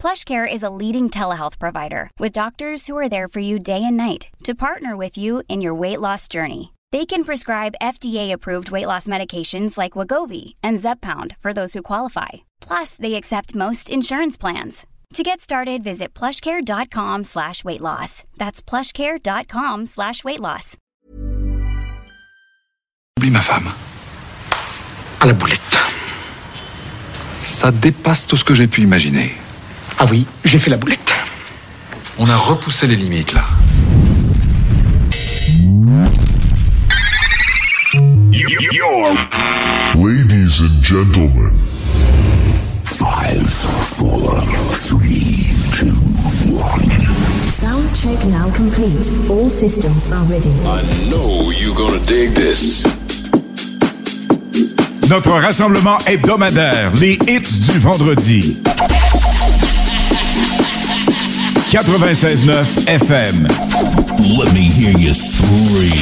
PlushCare is a leading telehealth provider with doctors who are there for you day and night to partner with you in your weight loss journey. They can prescribe FDA-approved weight loss medications like Wagovi and Zepbound for those who qualify. Plus, they accept most insurance plans. To get started, visit plushcare.com slash weight loss. That's plushcare.com slash weight loss. Oublie ma femme. À la boulette. Ça dépasse tout ce que j'ai pu imaginer. Ah oui, j'ai fait la boulette. On a repoussé les limites, là. Ladies and gentlemen. Five, four, three, two, one. Sound check now complete. All systems are ready. I know you're gonna dig this. Notre rassemblement hebdomadaire, les hits du vendredi. 96.9 FM. Let me hear you scream.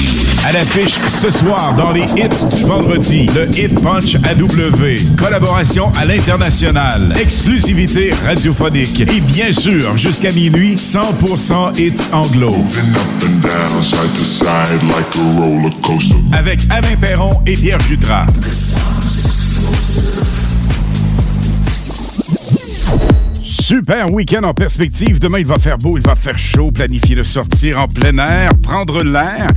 À l'affiche ce soir dans les hits du vendredi, le Hit Punch AW. Collaboration à l'international. Exclusivité radiophonique. Et bien sûr, jusqu'à minuit, 100% hits anglo. Avec Alain Perron et Pierre Jutras. Super week-end en perspective. Demain, il va faire beau, il va faire chaud. Planifiez de sortir en plein air, prendre l'air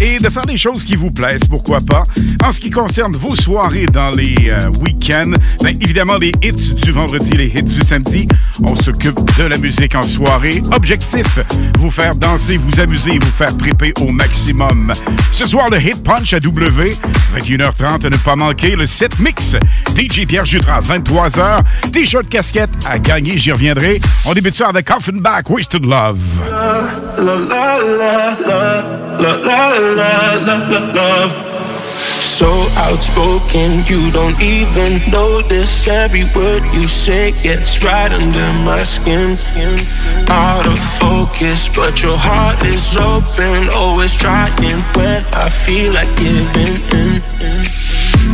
et de faire des choses qui vous plaisent, pourquoi pas. En ce qui concerne vos soirées dans les euh, week-ends, ben, évidemment, les hits du vendredi, les hits du samedi, on s'occupe de la musique en soirée. Objectif, vous faire danser, vous amuser, vous faire triper au maximum. Ce soir, le Hit Punch à W, 21h30, à ne pas manquer le set mix. DJ Pierre Jutras, 23h. T-shirt casquette à gagner, j'y reviendrai. On débute ça avec Offenbach, Wasted Love. So outspoken, you don't even notice every word you say gets right under my skin. Out of focus, but your heart is open. Always trying when I feel like giving in.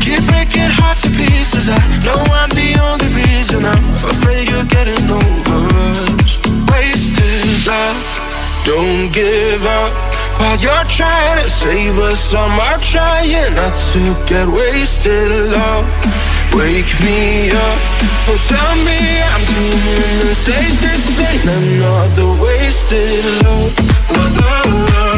Keep breaking hearts to pieces. I know I'm the only reason. I'm afraid you're getting over us. Wasted love. Don't give up while you're trying to save us. I'm trying not to get wasted. Love, wake me up. Oh, tell me I'm the same. This ain't another wasted love. La la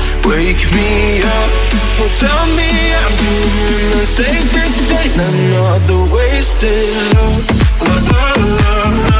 wake me up. Oh, tell me I'm doing the same. This ain't another wasted love. La la la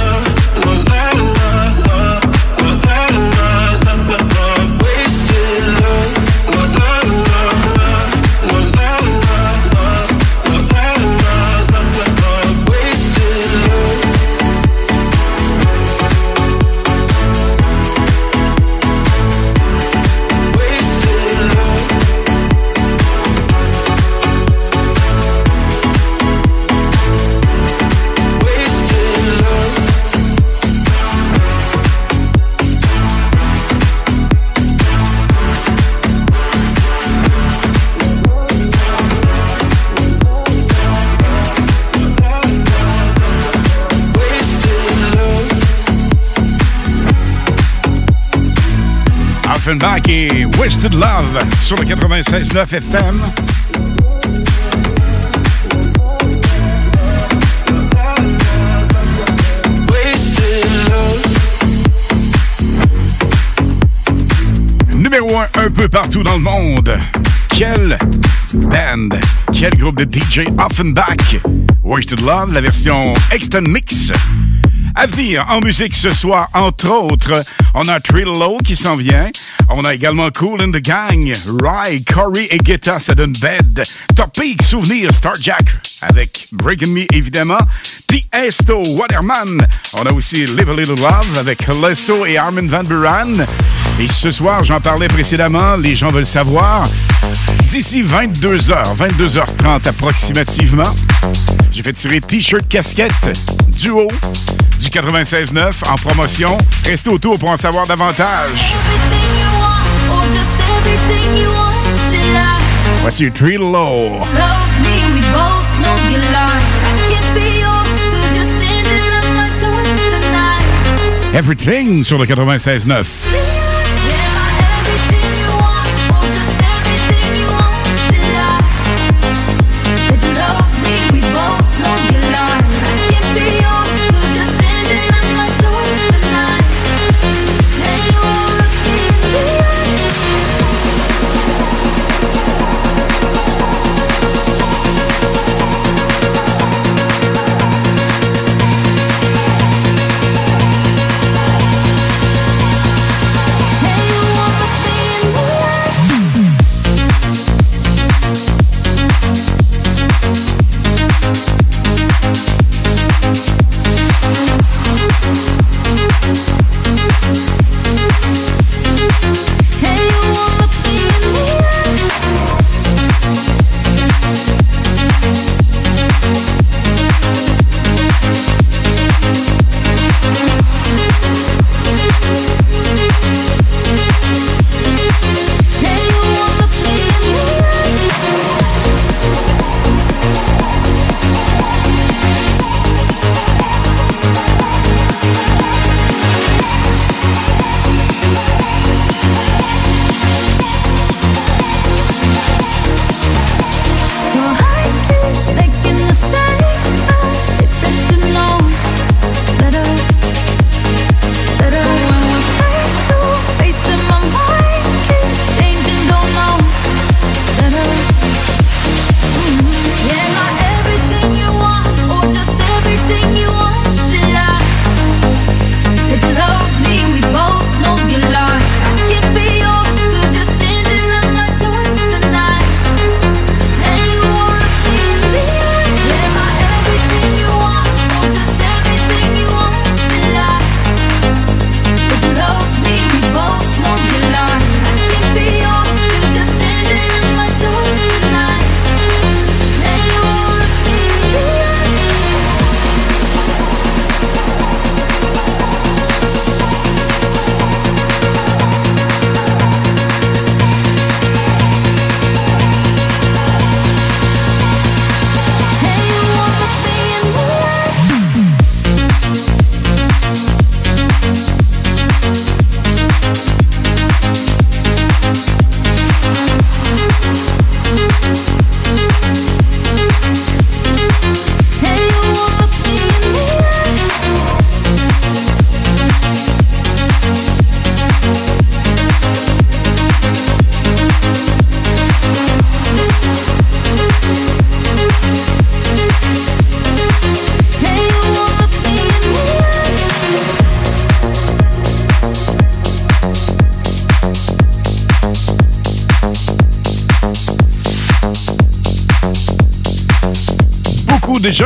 Offenbach et Wasted Love sur le 96.9 FM. Numéro un un peu partout dans le monde. Quel band, quel groupe de DJ Offenbach? Wasted Love, la version Extend Mix. À en musique ce soir, entre autres, on a Trillo qui s'en vient. On a également Cool in the Gang, Rye, Corey et Guetta, ça donne bed. Topic, Souvenir, Starjack avec Breaking Me évidemment. Tiesto, Waterman. On a aussi Live a Little Love avec Lesso et Armin Van Buren. Et ce soir, j'en parlais précédemment, les gens veulent savoir. D'ici 22h, 22h30 approximativement, j'ai fait tirer T-shirt casquette duo du 96.9 en promotion. Restez autour pour en savoir davantage. Voici Tree Low. Everything sur le 96.9.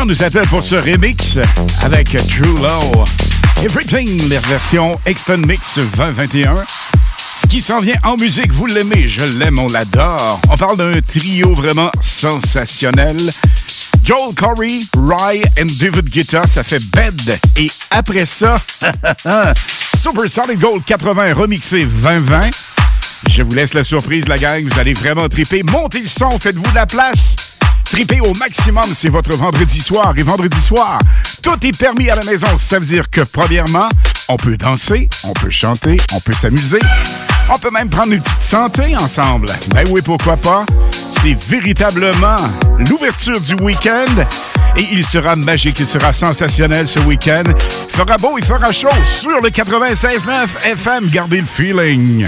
nous appellent pour ce remix avec True Low. Everything, la version Extend Mix 2021. Ce qui s'en vient en musique, vous l'aimez, je l'aime, on l'adore. On parle d'un trio vraiment sensationnel. Joel Corey, Rye and David Guetta, ça fait bed. Et après ça, Super Solid Gold 80 remixé 2020. Je vous laisse la surprise, la gang. Vous allez vraiment triper. Montez le son, faites-vous de la place. Au maximum, c'est votre vendredi soir. Et vendredi soir, tout est permis à la maison. Ça veut dire que, premièrement, on peut danser, on peut chanter, on peut s'amuser. On peut même prendre une petite santé ensemble. Ben oui, pourquoi pas? C'est véritablement l'ouverture du week-end et il sera magique, il sera sensationnel ce week-end. Fera beau, il fera chaud sur le 96.9 FM. Gardez le feeling.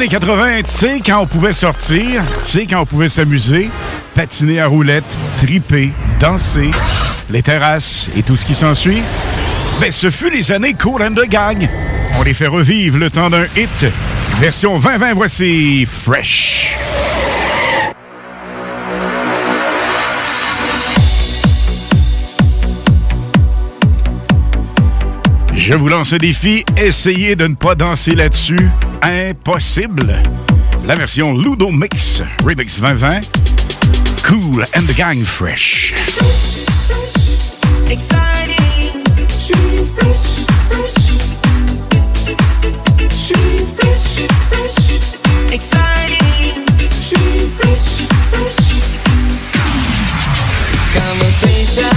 années 80, tu quand on pouvait sortir, tu sais, quand on pouvait s'amuser, patiner à roulette, triper, danser, les terrasses et tout ce qui s'ensuit. Ben, ce fut les années Cool and the Gang. On les fait revivre le temps d'un hit. Version 2020, voici Fresh. Je vous lance un défi, essayez de ne pas danser là-dessus. Impossible. La version Ludo Mix, Remix 2020. Cool and the Gang Fresh. Exciting, Conversation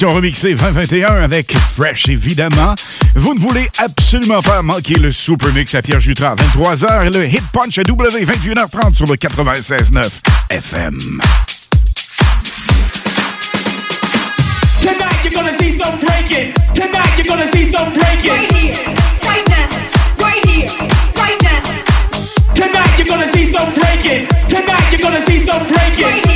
version remixée 2021 avec Fresh, évidemment. Vous ne voulez absolument pas manquer le Super Mix à Pierre Jutras à 23h et le Hit Punch à W 21h30 sur le 96.9 FM. You're gonna see some breaking. Tonight you're gonna see some breaking. Here, here. Tonight you're gonna see some breaking. Tonight you're gonna see some breaking. Right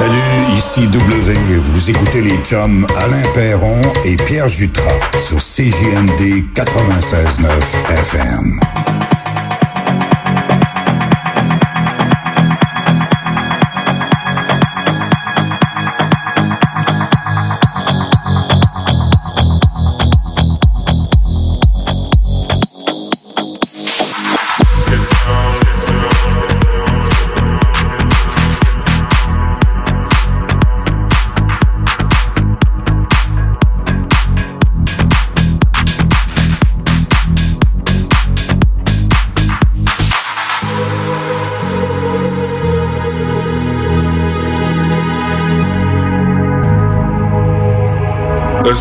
Ici W, vous écoutez les chums Alain Perron et Pierre Jutras sur CJMD 96.9 FM.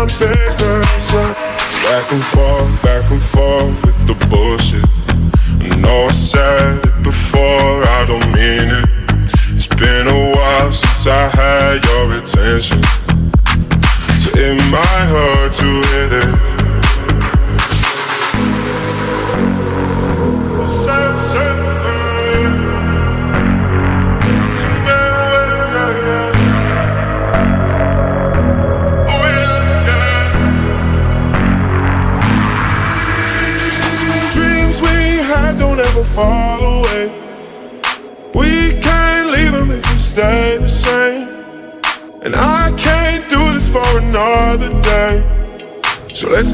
down business. Back and forth, back and forth with the bullshit. I know I said it before, I don't mean it. It's been a while since I had your attention.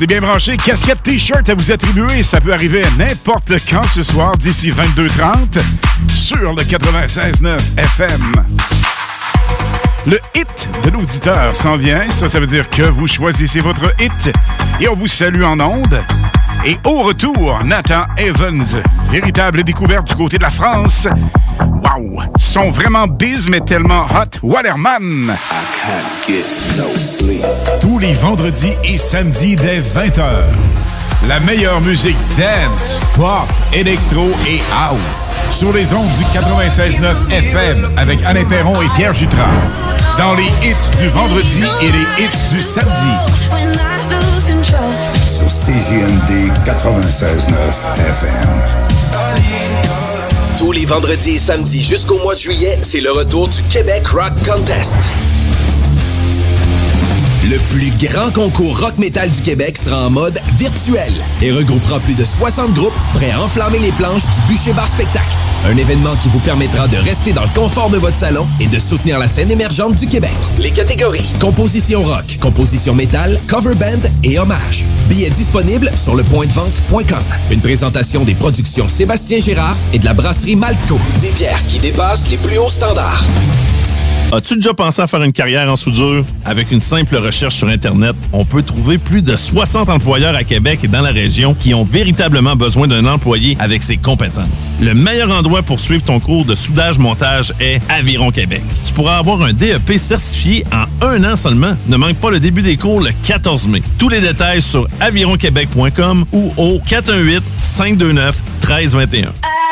Restez bien branchés. Casquette T-shirt à vous attribuer. Ça peut arriver n'importe quand ce soir, d'ici 22h30, sur le 96.9 FM. Le hit de l'auditeur s'en vient. Ça, ça veut dire que vous choisissez votre hit et on vous salue en ondes. Et au retour, Nathan Evans, véritable découverte du côté de la France. Wow! Sont vraiment biz, mais tellement hot. Waterman! Tous les vendredis et samedis dès 20h. La meilleure musique dance, pop, électro et house. Sur les ondes du 96.9 FM avec Alain Perron et Pierre Jutras. Dans les hits du vendredi et les hits du samedi. Sur CJMD 96.9 FM. Tous les vendredis et samedis jusqu'au mois de juillet, c'est le retour du Québec Rock Contest. Le plus grand concours rock metal du Québec sera en mode virtuel et regroupera plus de 60 groupes prêts à enflammer les planches du Bûcher Bar Spectacle. Un événement qui vous permettra de rester dans le confort de votre salon et de soutenir la scène émergente du Québec. Les catégories composition rock, composition métal, cover band et hommage. Billets disponibles sur le pointdevente.com. Une présentation des productions Sébastien Gérard et de la brasserie Malco. Des bières qui dépassent les plus hauts standards. As-tu déjà pensé à faire une carrière en soudure? Avec une simple recherche sur Internet, on peut trouver plus de 60 employeurs à Québec et dans la région qui ont véritablement besoin d'un employé avec ses compétences. Le meilleur endroit pour suivre ton cours de soudage-montage est Aviron Québec. Tu pourras avoir un DEP certifié en un an seulement. Ne manque pas le début des cours le 14 mai. Tous les détails sur avironquebec.com ou au 418 529 1321.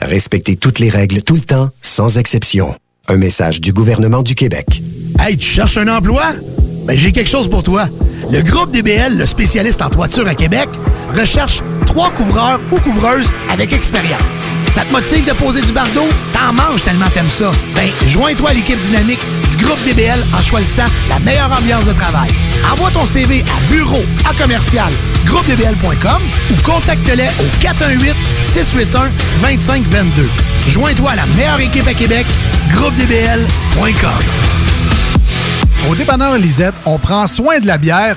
Respectez toutes les règles tout le temps, sans exception. Un message du gouvernement du Québec. Hey, tu cherches un emploi? Ben, j'ai quelque chose pour toi. Le groupe DBL, le spécialiste en toiture à Québec, recherche trois couvreurs ou couvreuses avec expérience. Ça te motive de poser du bardeau? T'en manges tellement t'aimes ça. Ben, joins-toi à l'équipe dynamique groupe DBL en choisissant la meilleure ambiance de travail. Envoie ton CV à bureau à commercial groupedbl.com ou contacte-les au 418 681 2522. Joins-toi à la meilleure équipe à Québec, groupedbl.com. Au dépanneur Lisette, on prend soin de la bière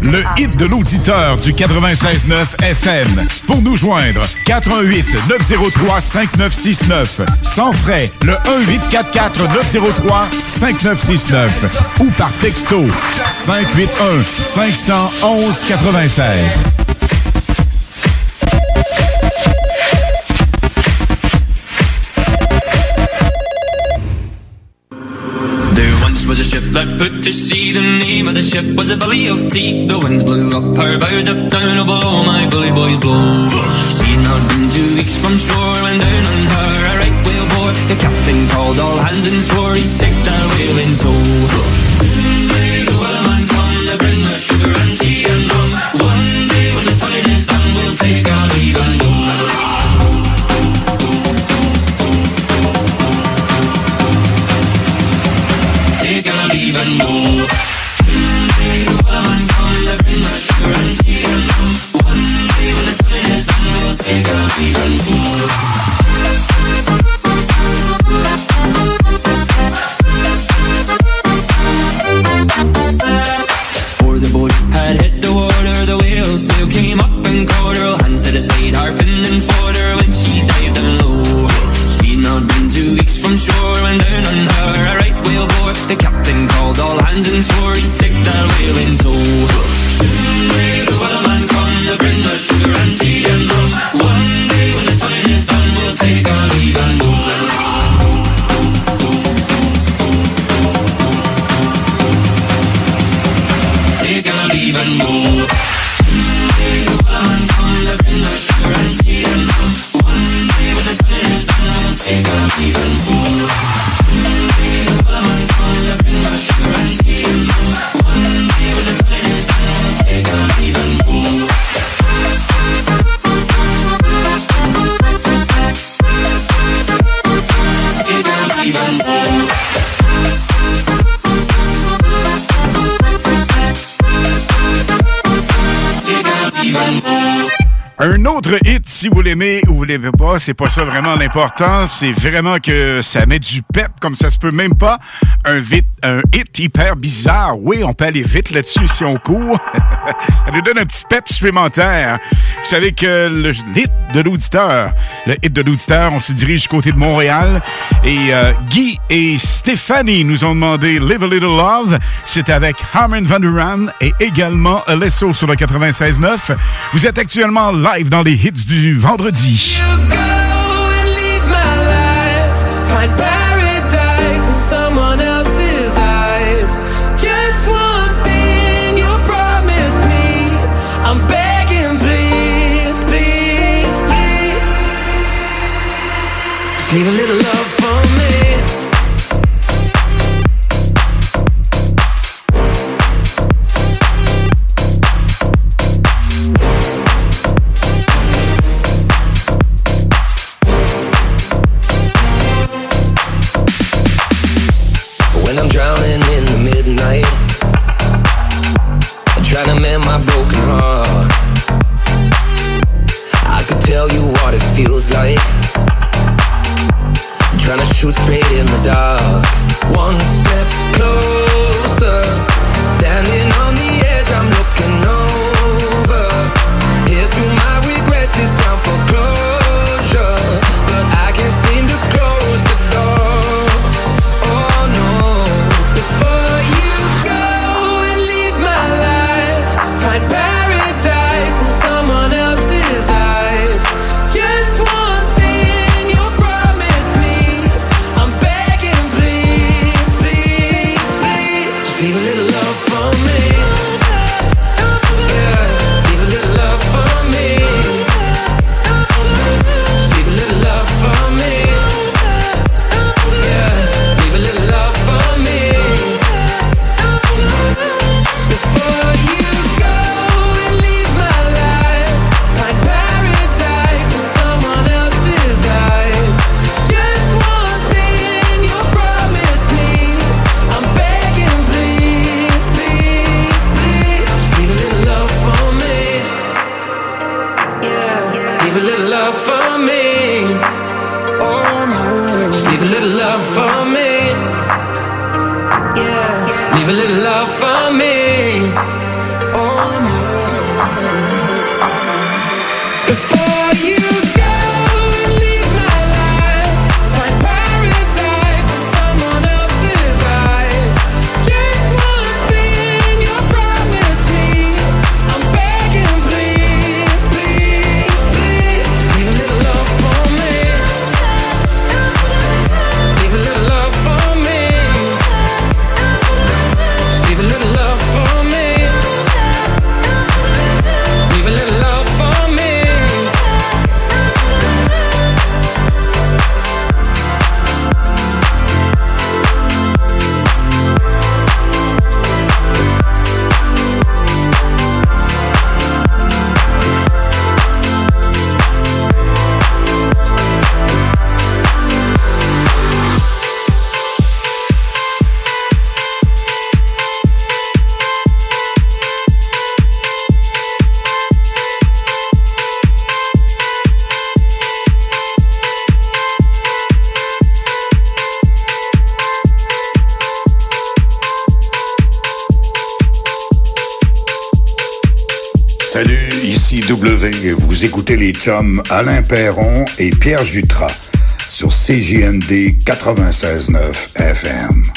Le hit de l'auditeur du 96.9 FM. Pour nous joindre, 88 903 5969. Sans frais, le 1844 903 5969. Ou par texto, 581 511 96. Was a ship that put to sea. The name of the ship was a belly of tea. The winds blew up her bow, up down, oh below my bully boys blow. She'd not been two weeks from shore when down on her a right whale bore. The captain called all hands and swore he'd take that whale in tow. L'aimez ou vous l'aimez pas, c'est pas ça vraiment l'important. C'est vraiment que ça met du pep comme ça se peut même pas. Un, un hit hyper bizarre. Oui, on peut aller vite là-dessus si on court. ça nous donne un petit pep supplémentaire. Vous savez que le hit de l'auditeur, le hit de l'auditeur, on se dirige côté de Montréal. Et euh, Guy et Stéphanie nous ont demandé Live a Little Love. C'est avec Harmon Van Duran et également Alesso sur le 96.9. Vous êtes actuellement live dans les hits du vendredi. Leave a little shoot straight chums Alain Perron et Pierre Jutras sur CJND 96.9 FM.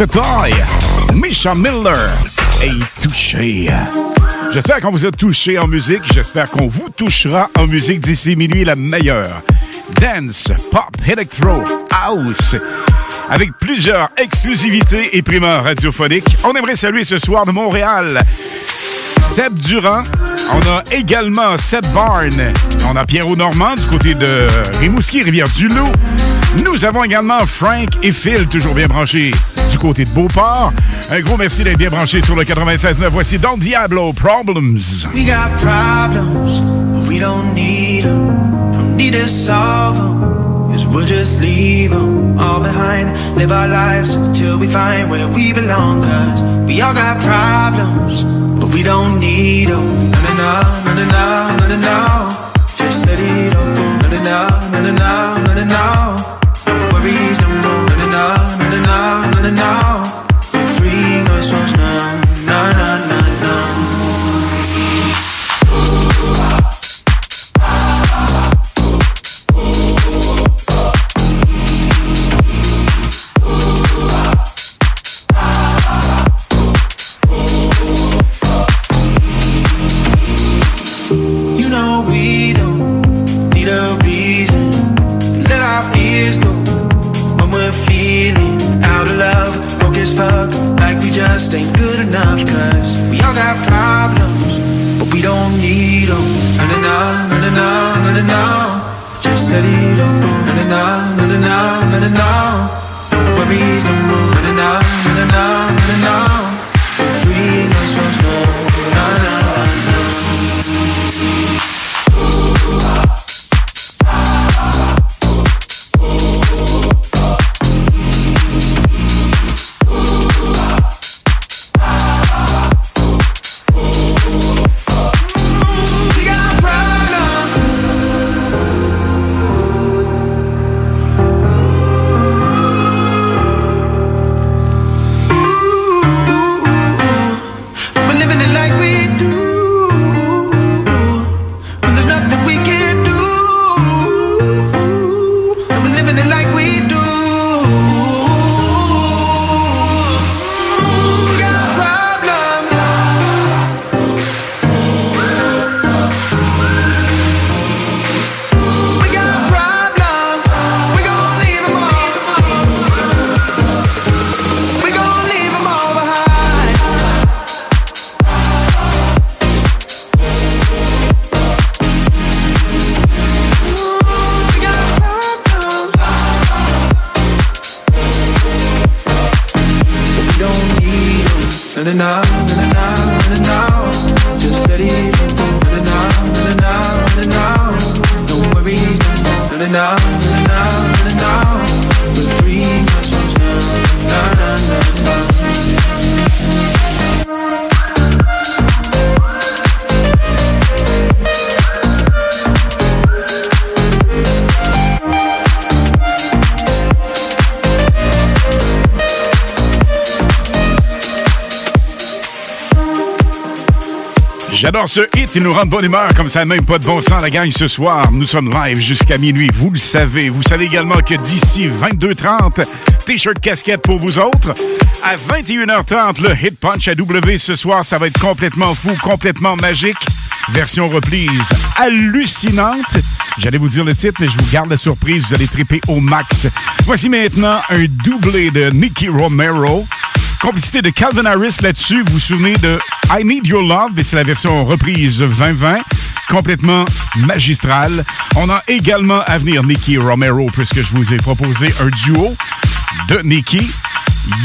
Secretary, Misha Miller est touché. J'espère qu'on vous a touché en musique. J'espère qu'on vous touchera en musique d'ici minuit la meilleure. Dance, pop, electro, house. Avec plusieurs exclusivités et primeurs radiophoniques. On aimerait saluer ce soir de Montréal Seb Durand. On a également Seb Barnes. On a Pierrot Normand du côté de Rimouski, Rivière-du-Loup. Nous avons également Frank et Phil, toujours bien branchés côté de Beauport. Un gros merci d'être bien branchés sur le 96.9. Voici Don Diablo, Problems. We got problems, but we don't need them. Don't need to solve them. Cause we'll just leave them all behind. Live our lives till we find where we belong. Cause we all got problems, but we don't need them. No, no, no, no, no, no, no, no. Just let it go. No, no, no, no, no, no, no Il nous rend de bonne humeur, comme ça même pas de bon sens la gang ce soir. Nous sommes live jusqu'à minuit, vous le savez. Vous savez également que d'ici 22h30, t-shirt casquette pour vous autres. À 21h30, le Hit Punch à W ce soir, ça va être complètement fou, complètement magique. Version reprise hallucinante. J'allais vous dire le titre, mais je vous garde la surprise, vous allez triper au max. Voici maintenant un doublé de Nicky Romero. Complicité de Calvin Harris là-dessus. Vous vous souvenez de I Need Your Love, mais c'est la version reprise 2020, complètement magistrale. On a également à venir Nicky Romero, puisque je vous ai proposé un duo de Nicky.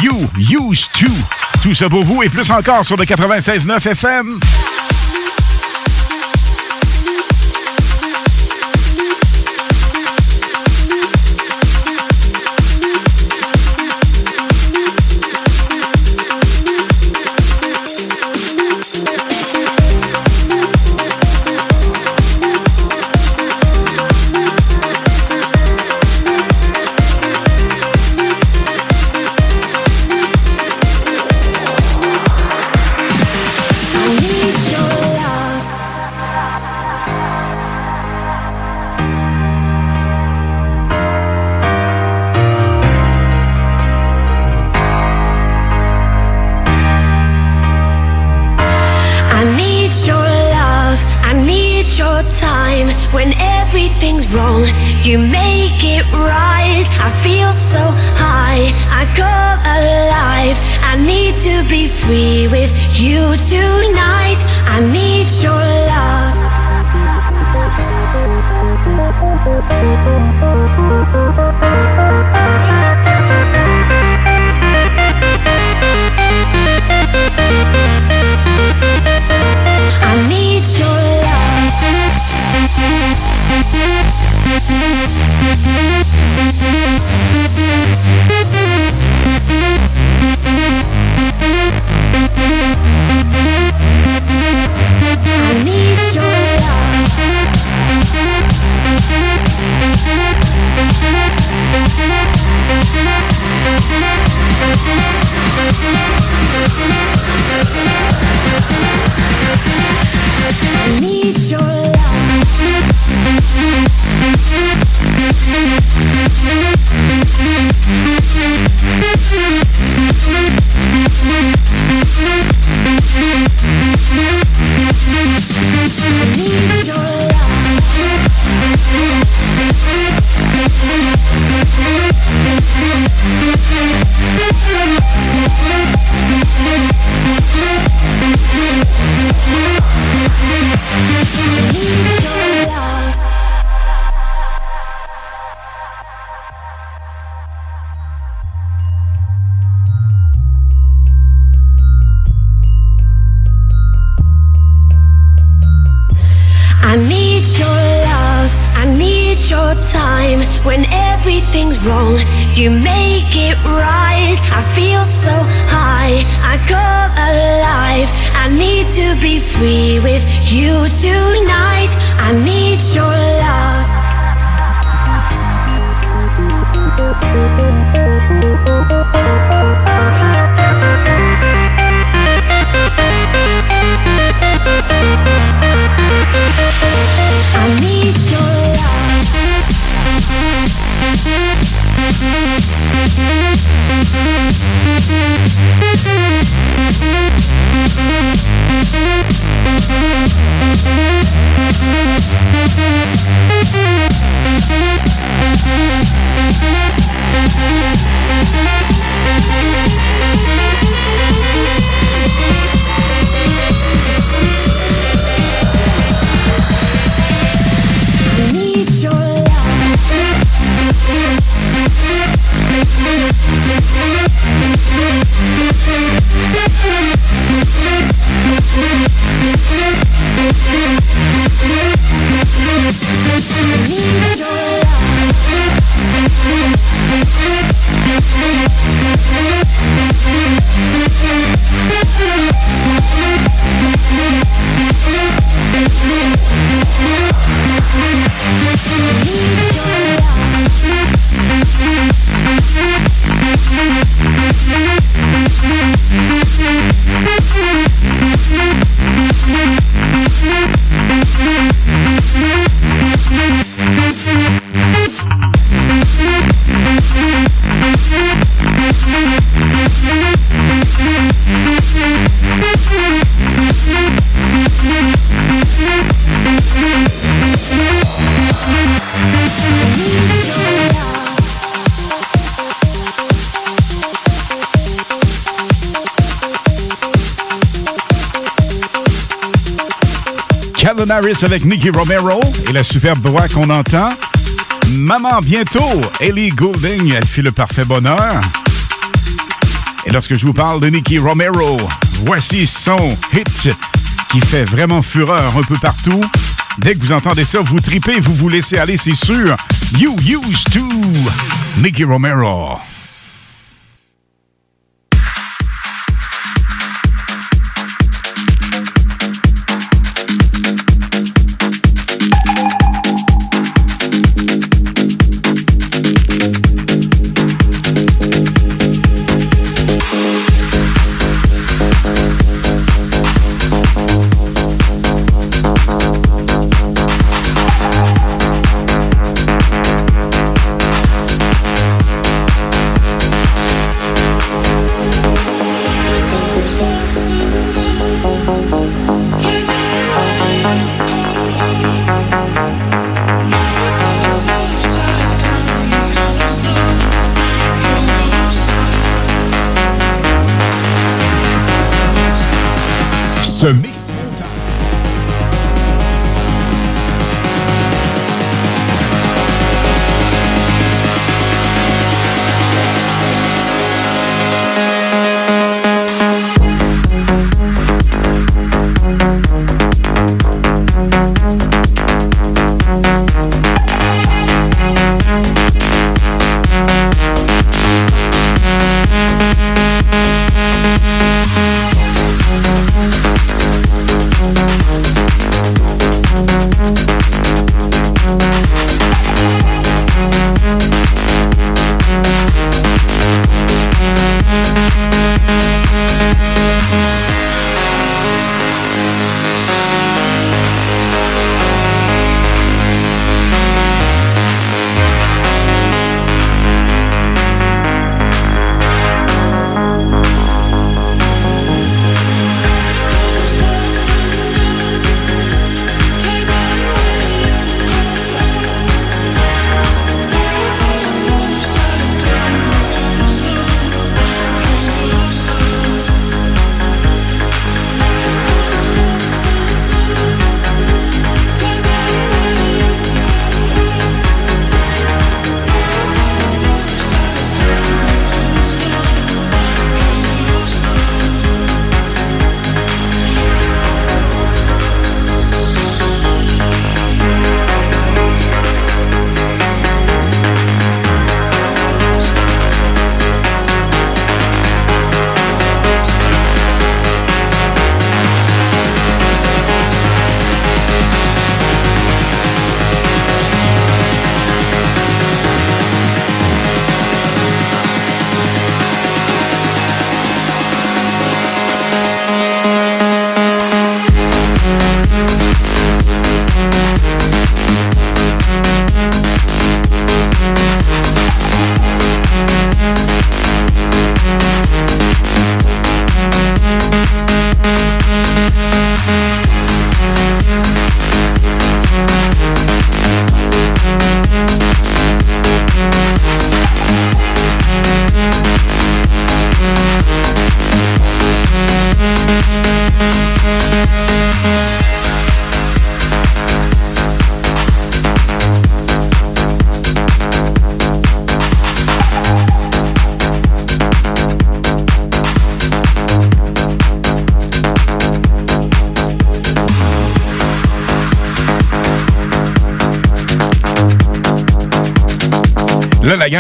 You Used To. Tout ça pour vous et plus encore sur le 96.9 FM. Avec Nicky Romero et la superbe voix qu'on entend. Maman, bientôt, Ellie Goulding, elle fait le parfait bonheur. Et lorsque je vous parle de Nicky Romero, voici son hit qui fait vraiment fureur un peu partout. Dès que vous entendez ça, vous tripez, vous vous laissez aller, c'est sûr. You used to Nicky Romero.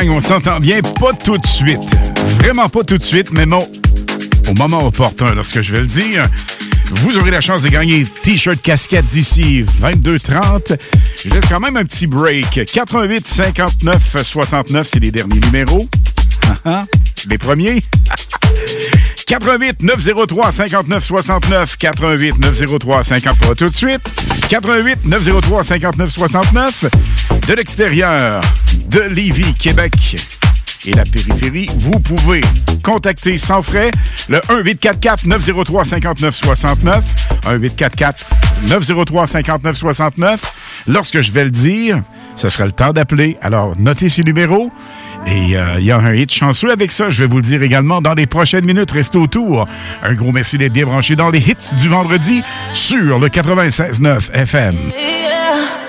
On s'entend bien, pas tout de suite. Vraiment pas tout de suite, mais bon, au moment opportun, lorsque je vais le dire, vous aurez la chance de gagner T-shirt casquette d'ici 22h30. Je laisse quand même un petit break. 88 59 69, c'est les derniers numéros. Ah, ah, les premiers. 88 903 59 69 88 903 53 tout de suite 88 903 59 69 de l'extérieur de Lévis, Québec et la périphérie, vous pouvez contacter sans frais le 1844 903 59 69 1844 903 59 69 lorsque je vais le dire, ce sera le temps d'appeler. Alors notez ces numéros et euh, il y a un hit chanceux avec ça. Je vais vous le dire également dans les prochaines minutes. Restez autour. Un gros merci d'être bien branché dans les hits du vendredi sur le 96.9 FM.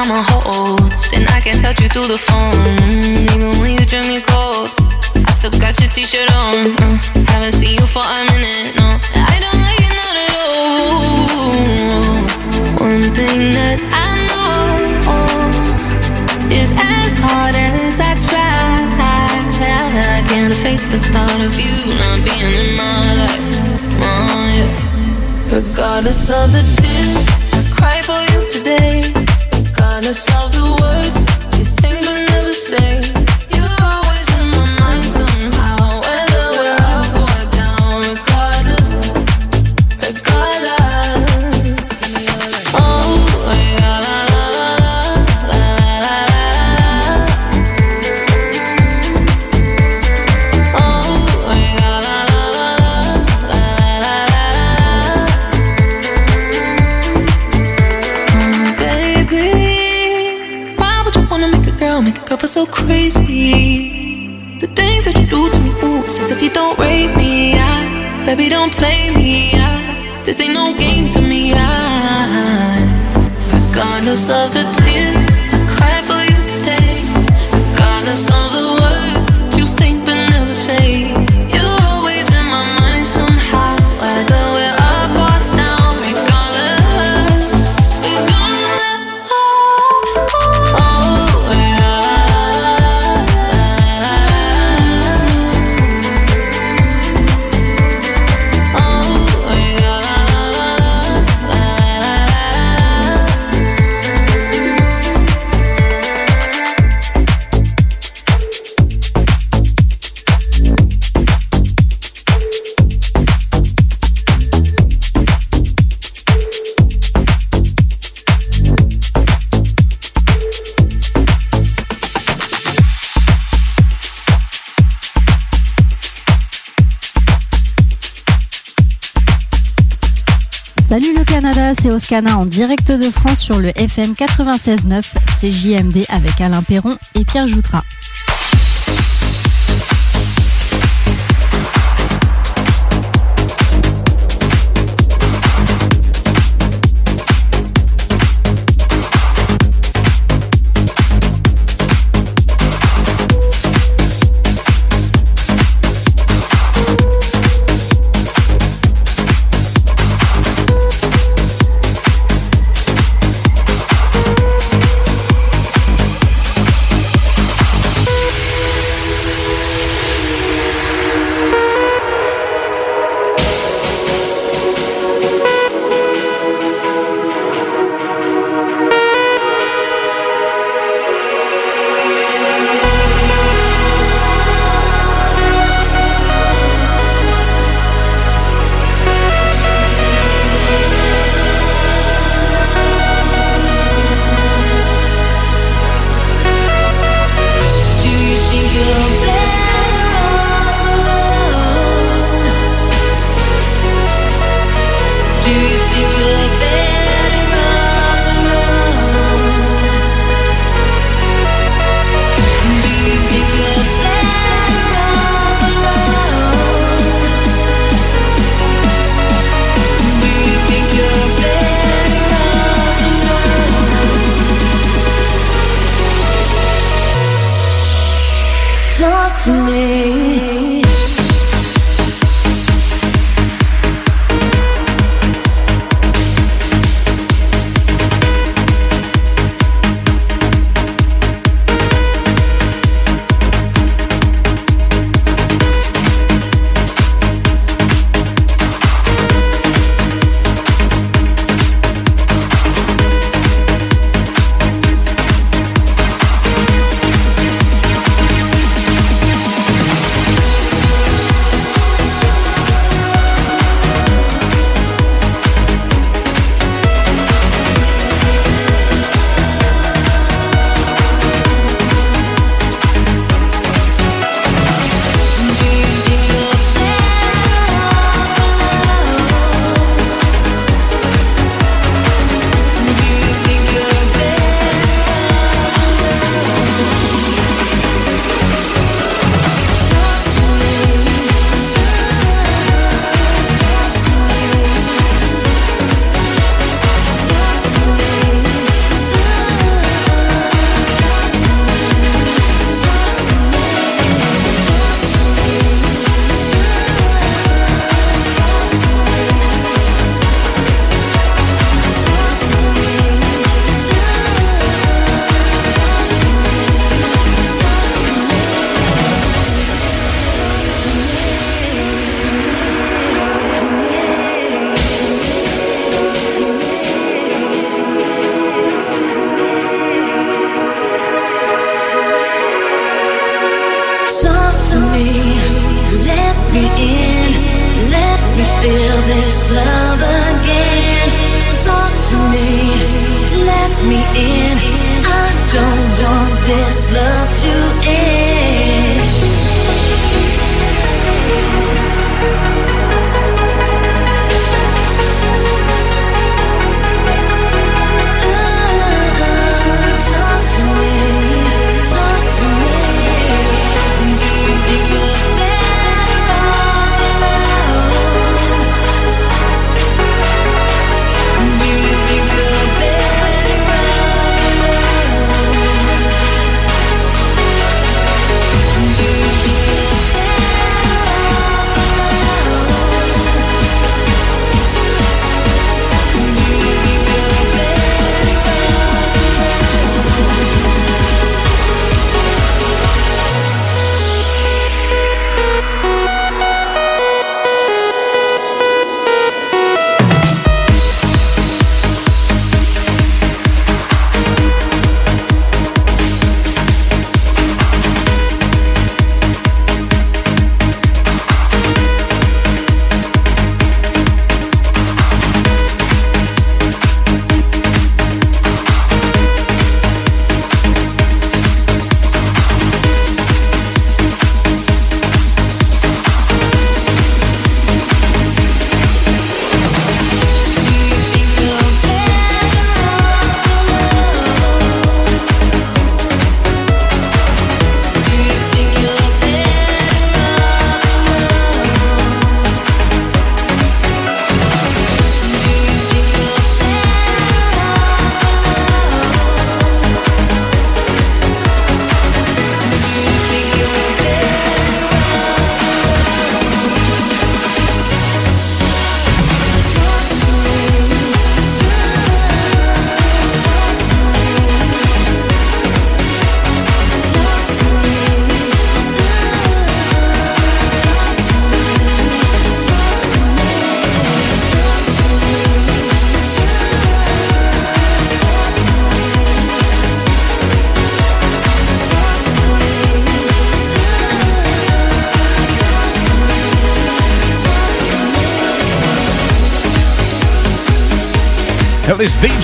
I'm a hold. Then I can touch you through the phone, even when you drink me cold. I still got your t-shirt on. Uh, haven't seen you for a minute, no. I don't like it not at all. One thing that I know is as hard as I try, I can't face the thought of you not being in my life. Regardless of the tears, I cry for you today. Regardless of the words you think but never say. Crazy? The things that you do to me, ooh, it's as if you don't rape me. I, baby, don't play me. I, this ain't no game to me. I, regardless of the tears, C'est Oscana en direct de France sur le FM 96.9 CJMD avec Alain Perron et Pierre Joutras.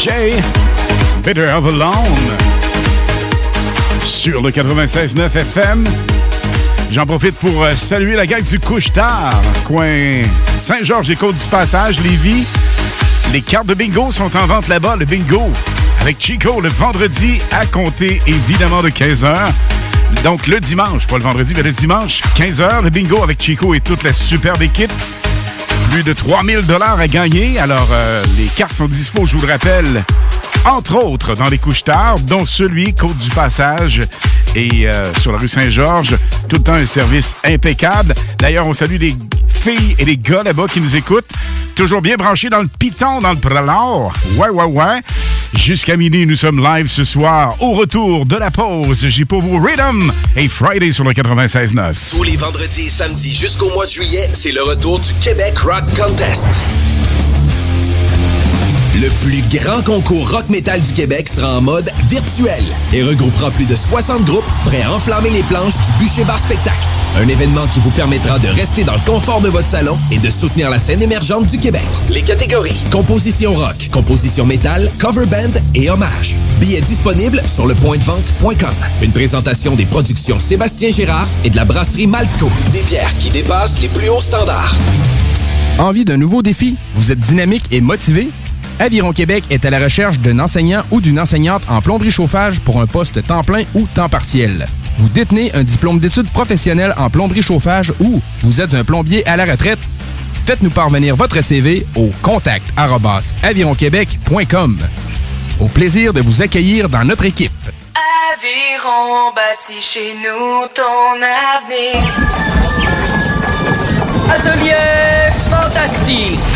DJ, Better of Alone, sur le 96.9 FM. J'en profite pour euh, saluer la gang du Couche-Tard, coin Saint-Georges et Côte-du-Passage, Lévis. Les cartes de bingo sont en vente là-bas, le bingo, avec Chico le vendredi à compter évidemment de 15h. Donc le dimanche, pas le vendredi, mais le dimanche, 15h, le bingo avec Chico et toute la superbe équipe. Plus de 3000 dollars à gagner. Alors, euh, les cartes sont dispo, je vous le rappelle, entre autres dans les couches tard, dont celui Côte du Passage et euh, sur la rue Saint-Georges. Tout le temps un service impeccable. D'ailleurs, on salue les filles et les gars là-bas qui nous écoutent. Toujours bien branchés dans le piton, dans le pralor. Ouais, ouais, ouais. Jusqu'à minuit, nous sommes live ce soir. Au retour de la pause, j'ai pour vous Rhythm et Friday sur le 96.9. Tous les vendredis et samedis jusqu'au mois de juillet, c'est le retour du Québec Rock Contest. Le plus grand concours rock metal du Québec sera en mode virtuel et regroupera plus de 60 groupes prêts à enflammer les planches du Bûcher Bar Spectacle. Un événement qui vous permettra de rester dans le confort de votre salon et de soutenir la scène émergente du Québec. Les catégories composition rock, composition métal, cover band et hommage. Billets disponibles sur lepointdevente.com. Une présentation des productions Sébastien Gérard et de la brasserie Malco. Des bières qui dépassent les plus hauts standards. Envie d'un nouveau défi? Vous êtes dynamique et motivé? Aviron Québec est à la recherche d'un enseignant ou d'une enseignante en plomberie chauffage pour un poste temps plein ou temps partiel. Vous détenez un diplôme d'études professionnelles en plomberie chauffage ou vous êtes un plombier à la retraite? Faites-nous parvenir votre CV au contact avironquebec.com. Au plaisir de vous accueillir dans notre équipe. Aviron bâti chez nous ton avenir. Atelier fantastique.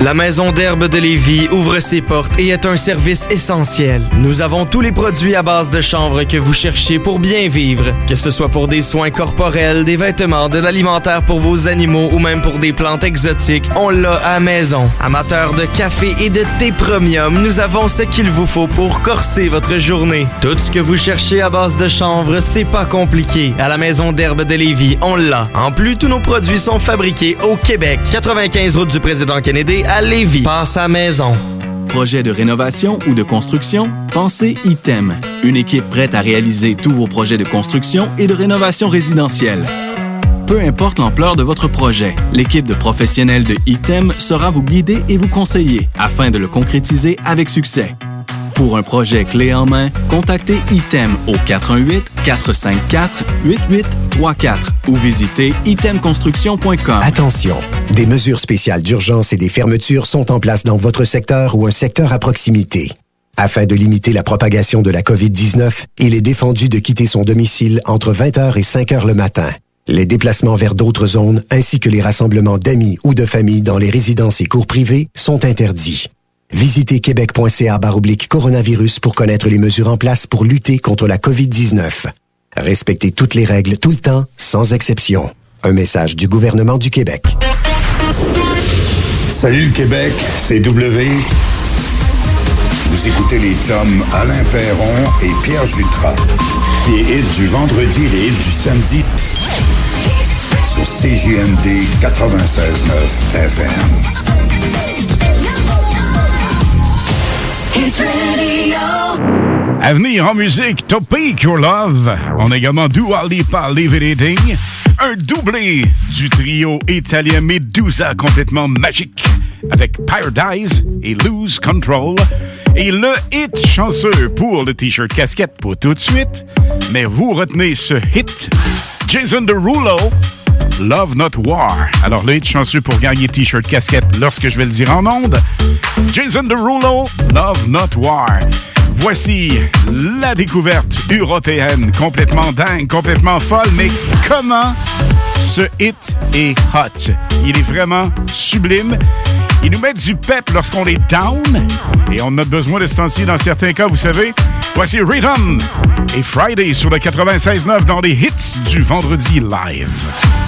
La Maison d'herbe de Lévis ouvre ses portes et est un service essentiel. Nous avons tous les produits à base de chanvre que vous cherchez pour bien vivre. Que ce soit pour des soins corporels, des vêtements, de l'alimentaire pour vos animaux ou même pour des plantes exotiques, on l'a à maison. Amateurs de café et de thé premium, nous avons ce qu'il vous faut pour corser votre journée. Tout ce que vous cherchez à base de chanvre, c'est pas compliqué. À la Maison d'herbe de Lévis, on l'a. En plus, tous nos produits sont fabriqués au Québec. 95 route du président Kennedy à Lévis. Passe à maison. Projet de rénovation ou de construction? Pensez ITEM. Une équipe prête à réaliser tous vos projets de construction et de rénovation résidentielle. Peu importe l'ampleur de votre projet, l'équipe de professionnels de ITEM sera vous guider et vous conseiller afin de le concrétiser avec succès. Pour un projet clé en main, contactez ITEM au 418-454-8834 ou visitez itemconstruction.com. Attention, des mesures spéciales d'urgence et des fermetures sont en place dans votre secteur ou un secteur à proximité. Afin de limiter la propagation de la COVID-19, il est défendu de quitter son domicile entre 20h et 5h le matin. Les déplacements vers d'autres zones ainsi que les rassemblements d'amis ou de familles dans les résidences et cours privés sont interdits. Visitez québec.ca baroblique coronavirus pour connaître les mesures en place pour lutter contre la COVID-19. Respectez toutes les règles tout le temps, sans exception. Un message du gouvernement du Québec. Salut le Québec, c'est W. Vous écoutez les chums Alain Perron et Pierre Jutras. Les hits du vendredi et les hits du samedi sur CJMD 96.9 FM. À venir en musique, Topic Your Love. On a également Dua Lipa Levitating. Un doublé du trio italien Medusa complètement magique avec Paradise et Lose Control. Et le hit chanceux pour le t-shirt casquette pour tout de suite. Mais vous retenez ce hit. Jason Derulo, Love Not War. Alors le hit chanceux pour gagner t-shirt casquette lorsque je vais le dire en ondes. Jason Derulo, Love Not War. Voici la découverte européenne, complètement dingue, complètement folle, mais comment ce hit est hot? Il est vraiment sublime. Il nous met du pep lorsqu'on est down, et on a besoin de ce temps-ci dans certains cas, vous savez. Voici Rhythm et Friday sur le 96.9 dans les hits du vendredi live.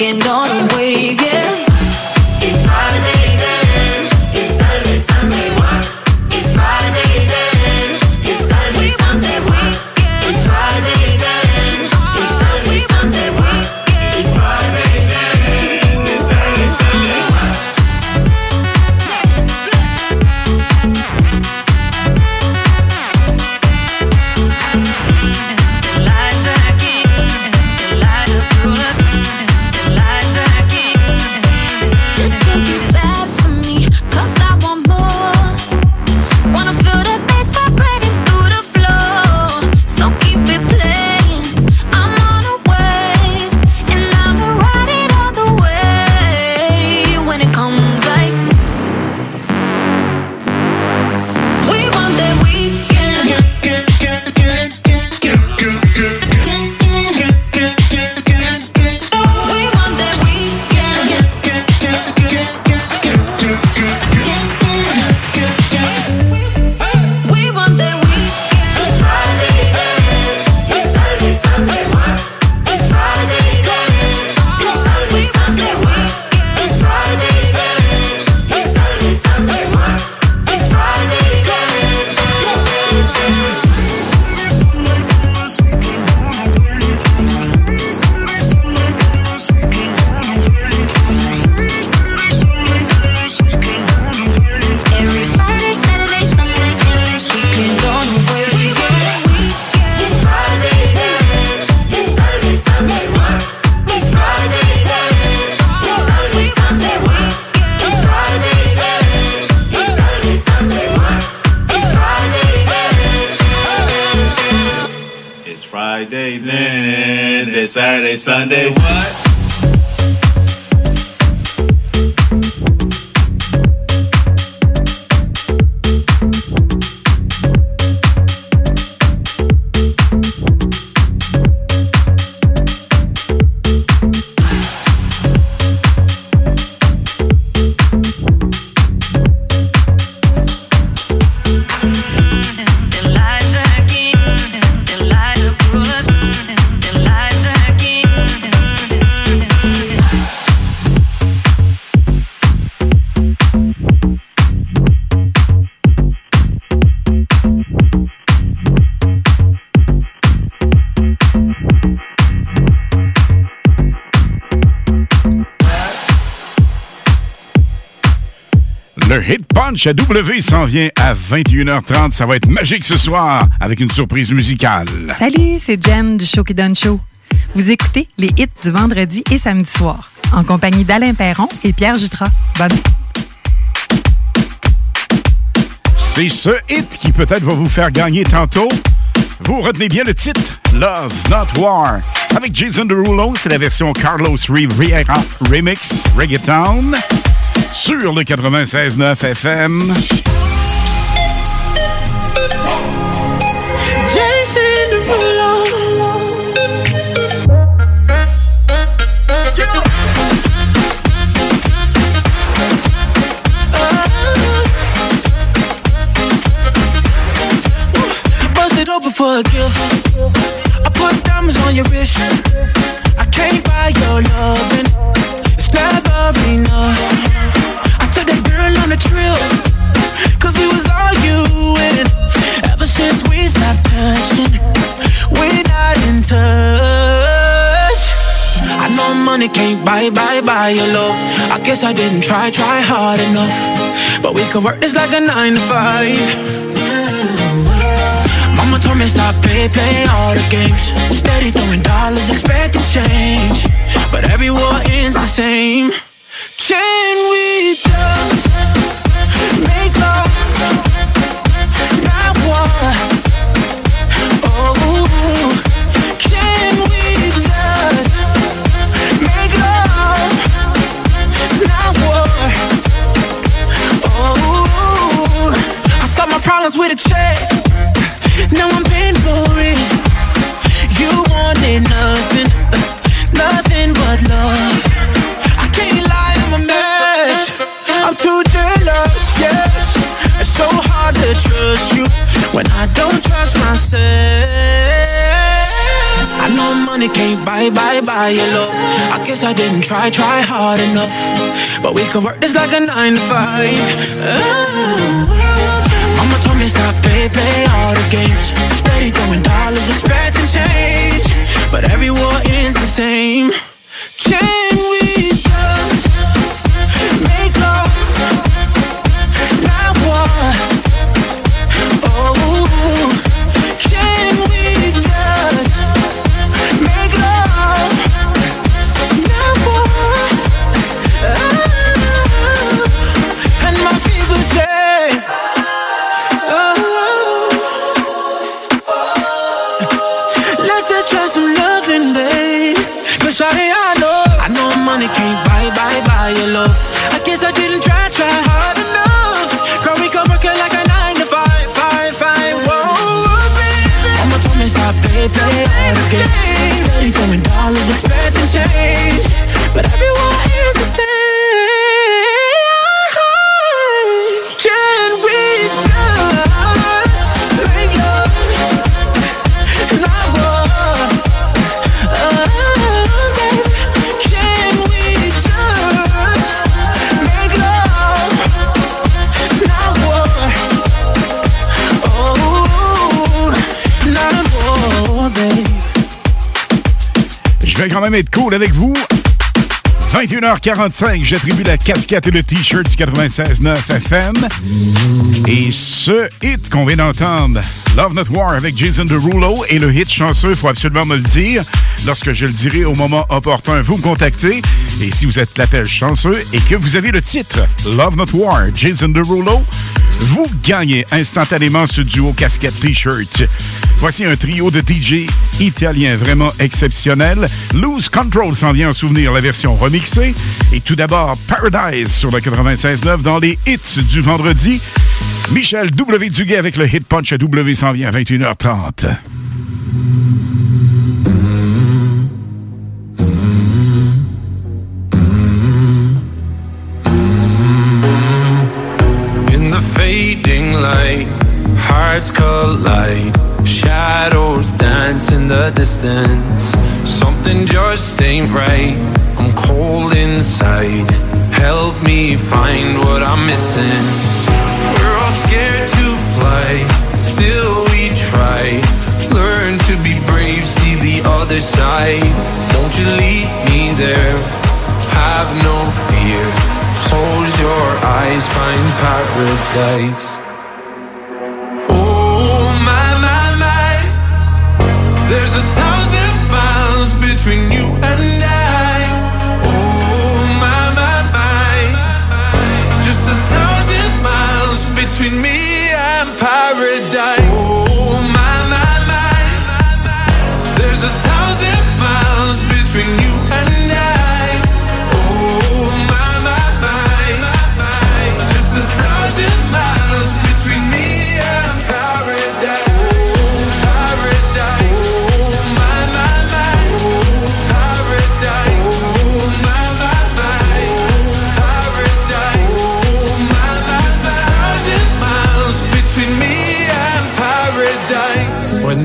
endless weekend À W s'en vient à 21h30. Ça va être magique ce soir avec une surprise musicale. Salut, c'est Jem du Show qui donne show. Vous écoutez les hits du vendredi et samedi soir, en compagnie d'Alain Perron et Pierre Jutras. Bonne C'est ce hit qui peut-être va vous faire gagner tantôt. Vous retenez bien le titre Love Not War. Avec Jason Derulo, c'est la version Carlos Rivera Remix Reggaeton sur le 96.9 FM. For a gift. I put diamonds on your wrist. I can't buy your loving. It's never enough. On a. Cause we was arguing. Ever since we stopped touching, we're not in touch. I know money can't buy, buy, buy your love. I guess I didn't try, try hard enough. But we could work this like a nine to five. Mama told me stop play, play all the games. Steady throwing dollars, expect expecting change. But every war ends the same. Can we just make love? Not war. Oh, can we just make love? Not war. Oh, I solve my problems with a check. Now I'm paying for it. You wanted nothing, nothing but love. Yes. It's so hard to trust you when I don't trust myself. I know money can't buy, buy, buy your love. I guess I didn't try, try hard enough. But we could work this like a nine to five. Oh. Mama told me stop play, play all the games. Steady throwing dollars, expecting change. But every war ends the same. Can we Oh, quand même être cool avec vous. 21h45, j'attribue la casquette et le t-shirt du 96.9 FM. Et ce hit qu'on vient d'entendre, Love Not War avec Jason Derulo et le hit chanceux, faut absolument me le dire. Lorsque je le dirai au moment opportun, vous me contactez. Et si vous êtes l'appel chanceux et que vous avez le titre Love Not War, Jason Derulo, vous gagnez instantanément ce duo casquette T-shirt. Voici un trio de DJ italiens vraiment exceptionnel. Loose Control s'en vient en souvenir la version remixée. Et tout d'abord, Paradise sur le 96.9 dans les hits du vendredi. Michel W. Duguay avec le Hit Punch à W s'en vient à 21h30. Hearts collide. Shadows dance in the distance. Something just ain't right. I'm cold inside. Help me find what I'm missing. We're all scared to fly, still we try. Learn to be brave, see the other side. Don't you leave me there? Have no fear. Close your eyes, find paradise. There's a thousand miles between you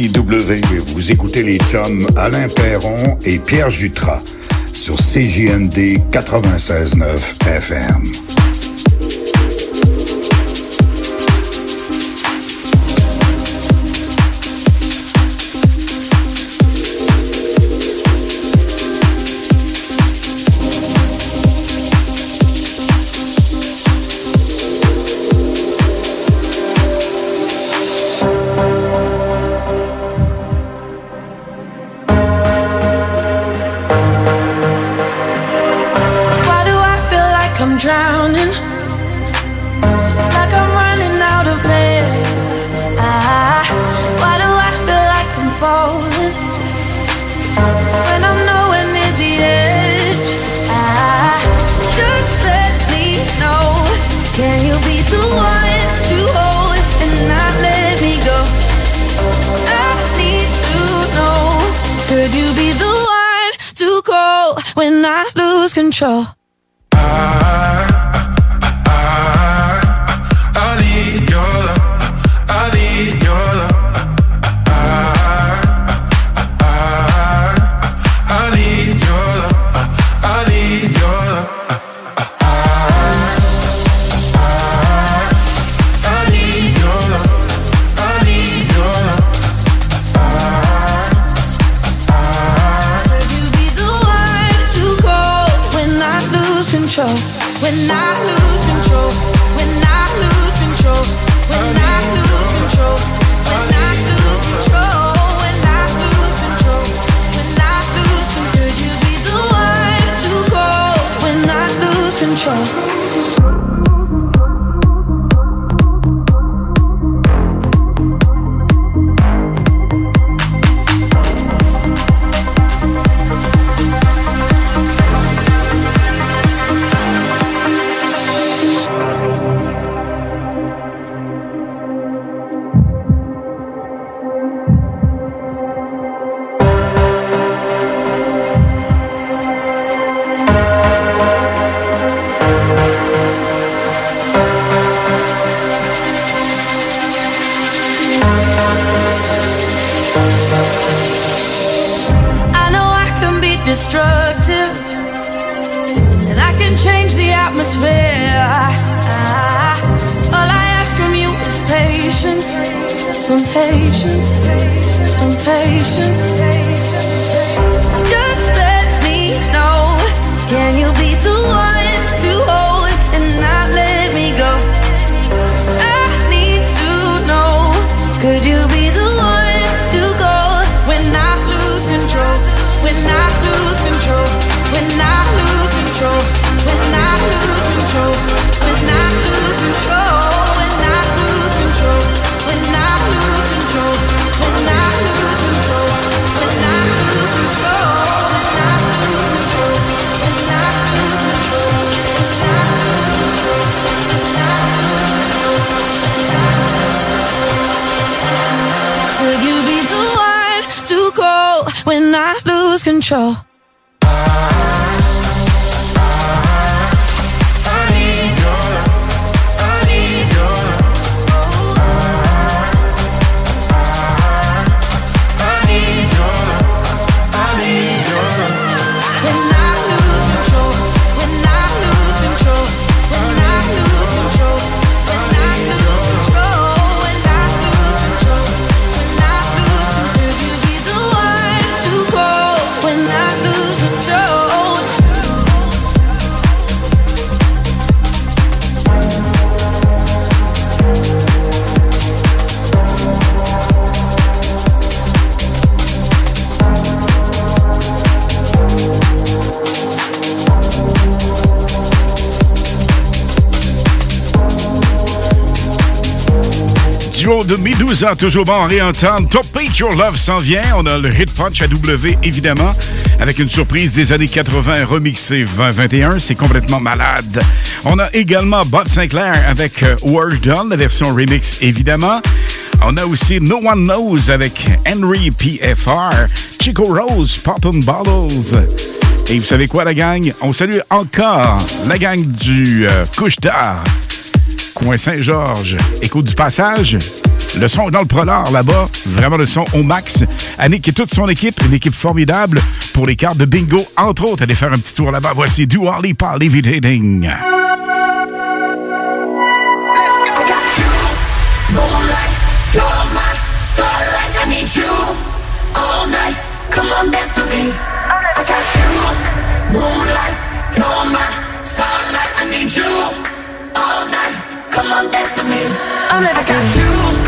Vous écoutez les chums Alain Perron et Pierre Jutras sur CJMD 96.9 FM. Lose sure. Toujours bon à réentendre. Top Your Love s'en vient. On a le Hit Punch à W, évidemment, avec une surprise des années 80 remixée 2021. C'est complètement malade. On a également Bob Sinclair avec euh, World Done, la version remix, évidemment. On a aussi No One Knows avec Henry PFR, Chico Rose, Poppin' Bottles. Et vous savez quoi, la gang? On salue encore la gang du euh, Couche d'Art. Coin Saint-Georges. Écoute du passage. Le son est dans le prolard là-bas. Vraiment le son au max. Annick et toute son équipe, une équipe formidable pour les cartes de bingo. Entre autres, allez faire un petit tour là-bas. Voici Dua Lipa Levitating. Moonlight, you're my starlight. I need you all night. Come on, dance with me. I got you. Moonlight, you're my starlight. I need you all night. Come on, dance with me. I'm never got you.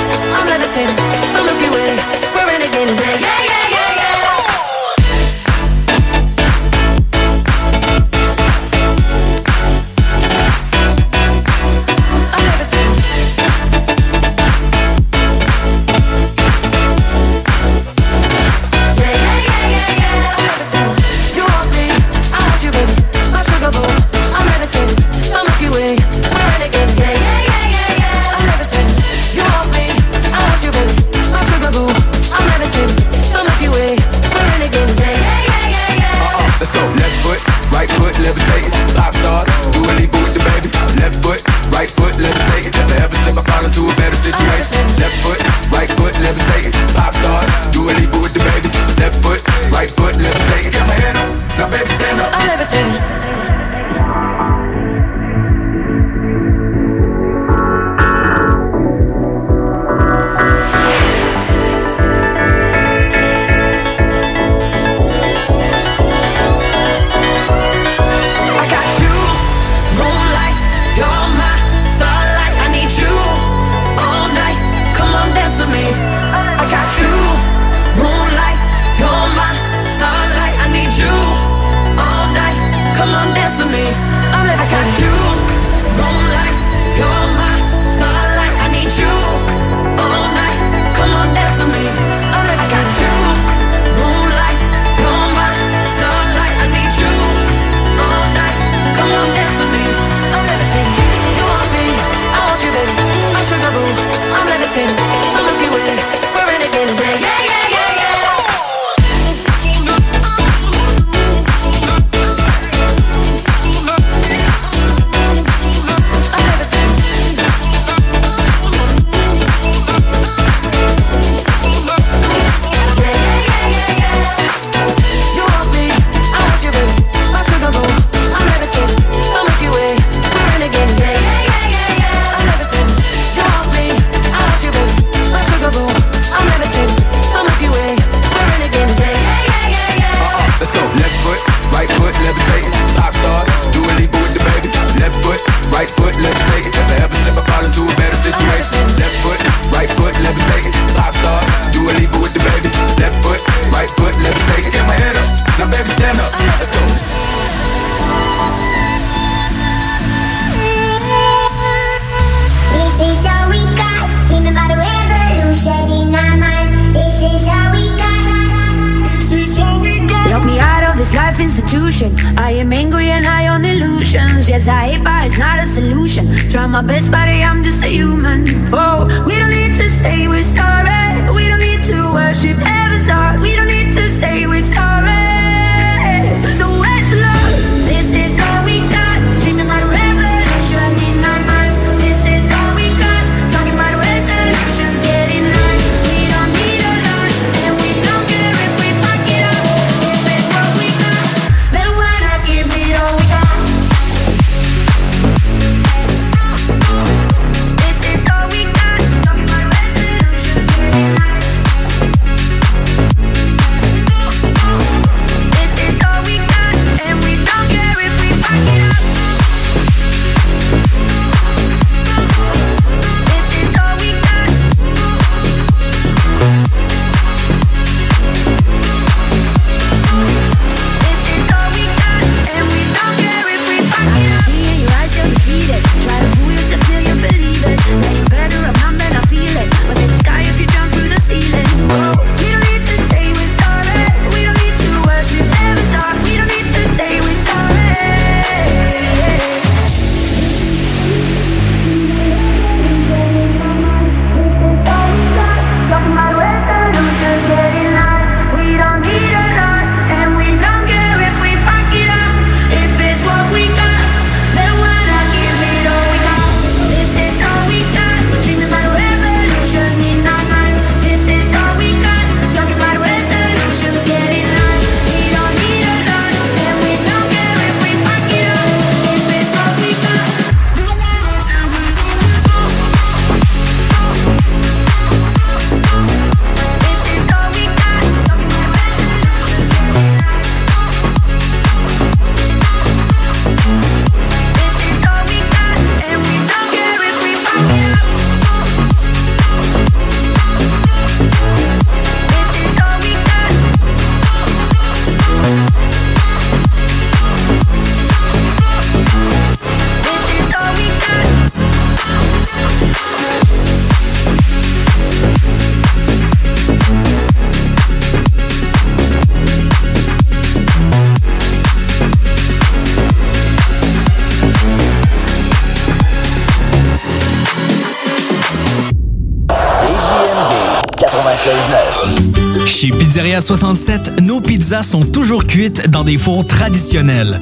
67, nos pizzas sont toujours cuites dans des fours traditionnels.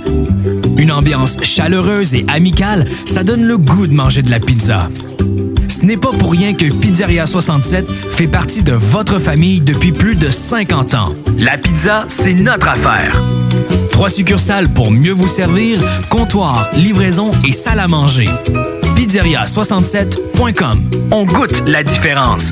Une ambiance chaleureuse et amicale, ça donne le goût de manger de la pizza. Ce n'est pas pour rien que Pizzeria 67 fait partie de votre famille depuis plus de 50 ans. La pizza, c'est notre affaire. Trois succursales pour mieux vous servir, comptoir, livraison et salle à manger. Pizzeria67.com. On goûte la différence.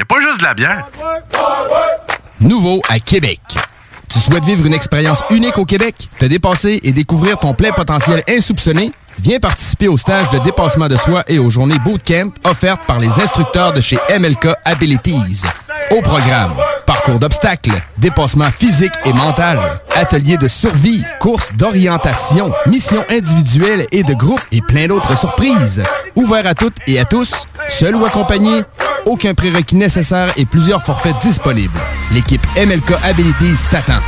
y a pas juste de la bière. Nouveau à Québec. Tu souhaites vivre une expérience unique au Québec, te dépasser et découvrir ton plein potentiel insoupçonné? Viens participer au stage de dépassement de soi et aux journées bootcamp offertes par les instructeurs de chez MLK Abilities. Au programme, Parcours d'obstacles, dépassement physique et mental, ateliers de survie, courses d'orientation, missions individuelles et de groupe et plein d'autres surprises. Ouvert à toutes et à tous, seul ou accompagné, aucun prérequis nécessaire et plusieurs forfaits disponibles. L'équipe MLK Abilities t'attend.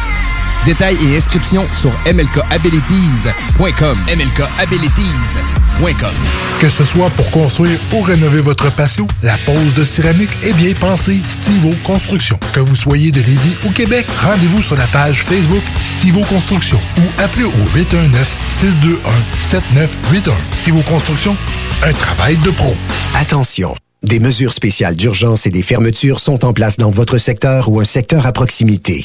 Détails et inscriptions sur mlkabilities.com. mlkabilities.com. Que ce soit pour construire ou rénover votre patio, la pose de céramique est bien pensée Stivo Construction. Que vous soyez de Lévis ou Québec, rendez-vous sur la page Facebook Stivo Construction ou appelez au 819-621-7981. Stivo Construction, un travail de pro. Attention, des mesures spéciales d'urgence et des fermetures sont en place dans votre secteur ou un secteur à proximité.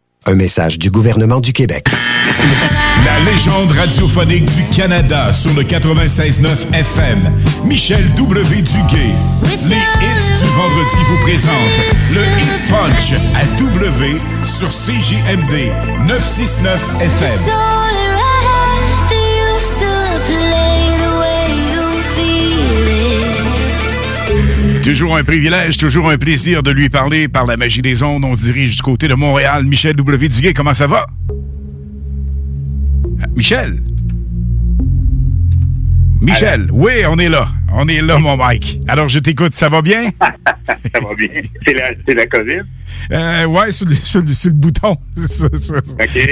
Un message du gouvernement du Québec. La légende radiophonique du Canada sur le 96.9 FM. Michel W. Duguay. Les hits du vendredi vous présentent le Hit Punch à W sur CJMD 969 FM. Toujours un privilège, toujours un plaisir de lui parler par la magie des ondes. On se dirige du côté de Montréal. Michel W. Duguay, comment ça va? Ah, Michel? Oui, on est là. On est là, mon Mike. Alors, je t'écoute, ça va bien? ça va bien. C'est la, c'est la COVID? Euh, ouais, sur le, sur le- sur le bouton, sur, sur-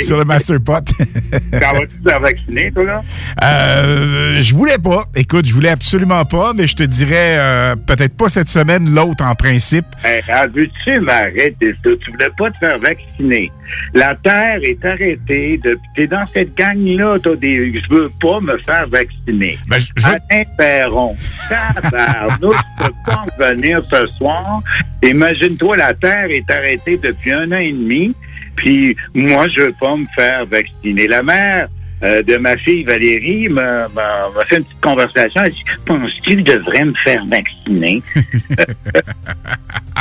sur le Masterpot. T'en vas-tu te faire vacciner, toi, là? Euh, je voulais pas. Écoute, je voulais absolument pas, mais je te dirais euh, peut-être pas cette semaine, l'autre en principe. Hey, ah, veux-tu m'arrêter ça? Tu voulais pas te faire vacciner. La Terre est arrêtée. De... T'es dans cette gang-là. T'as des... Je veux pas me faire vacciner. Ben, Alain Perron. Tabarnouche, tu peux pas venir ce soir. Imagine-toi, la Terre est arrêtée depuis un an et demi. Puis moi, je veux pas me faire vacciner. La mère euh, de ma fille Valérie m'a fait une petite conversation. Elle dit Penses-tu que je devrais me faire vacciner?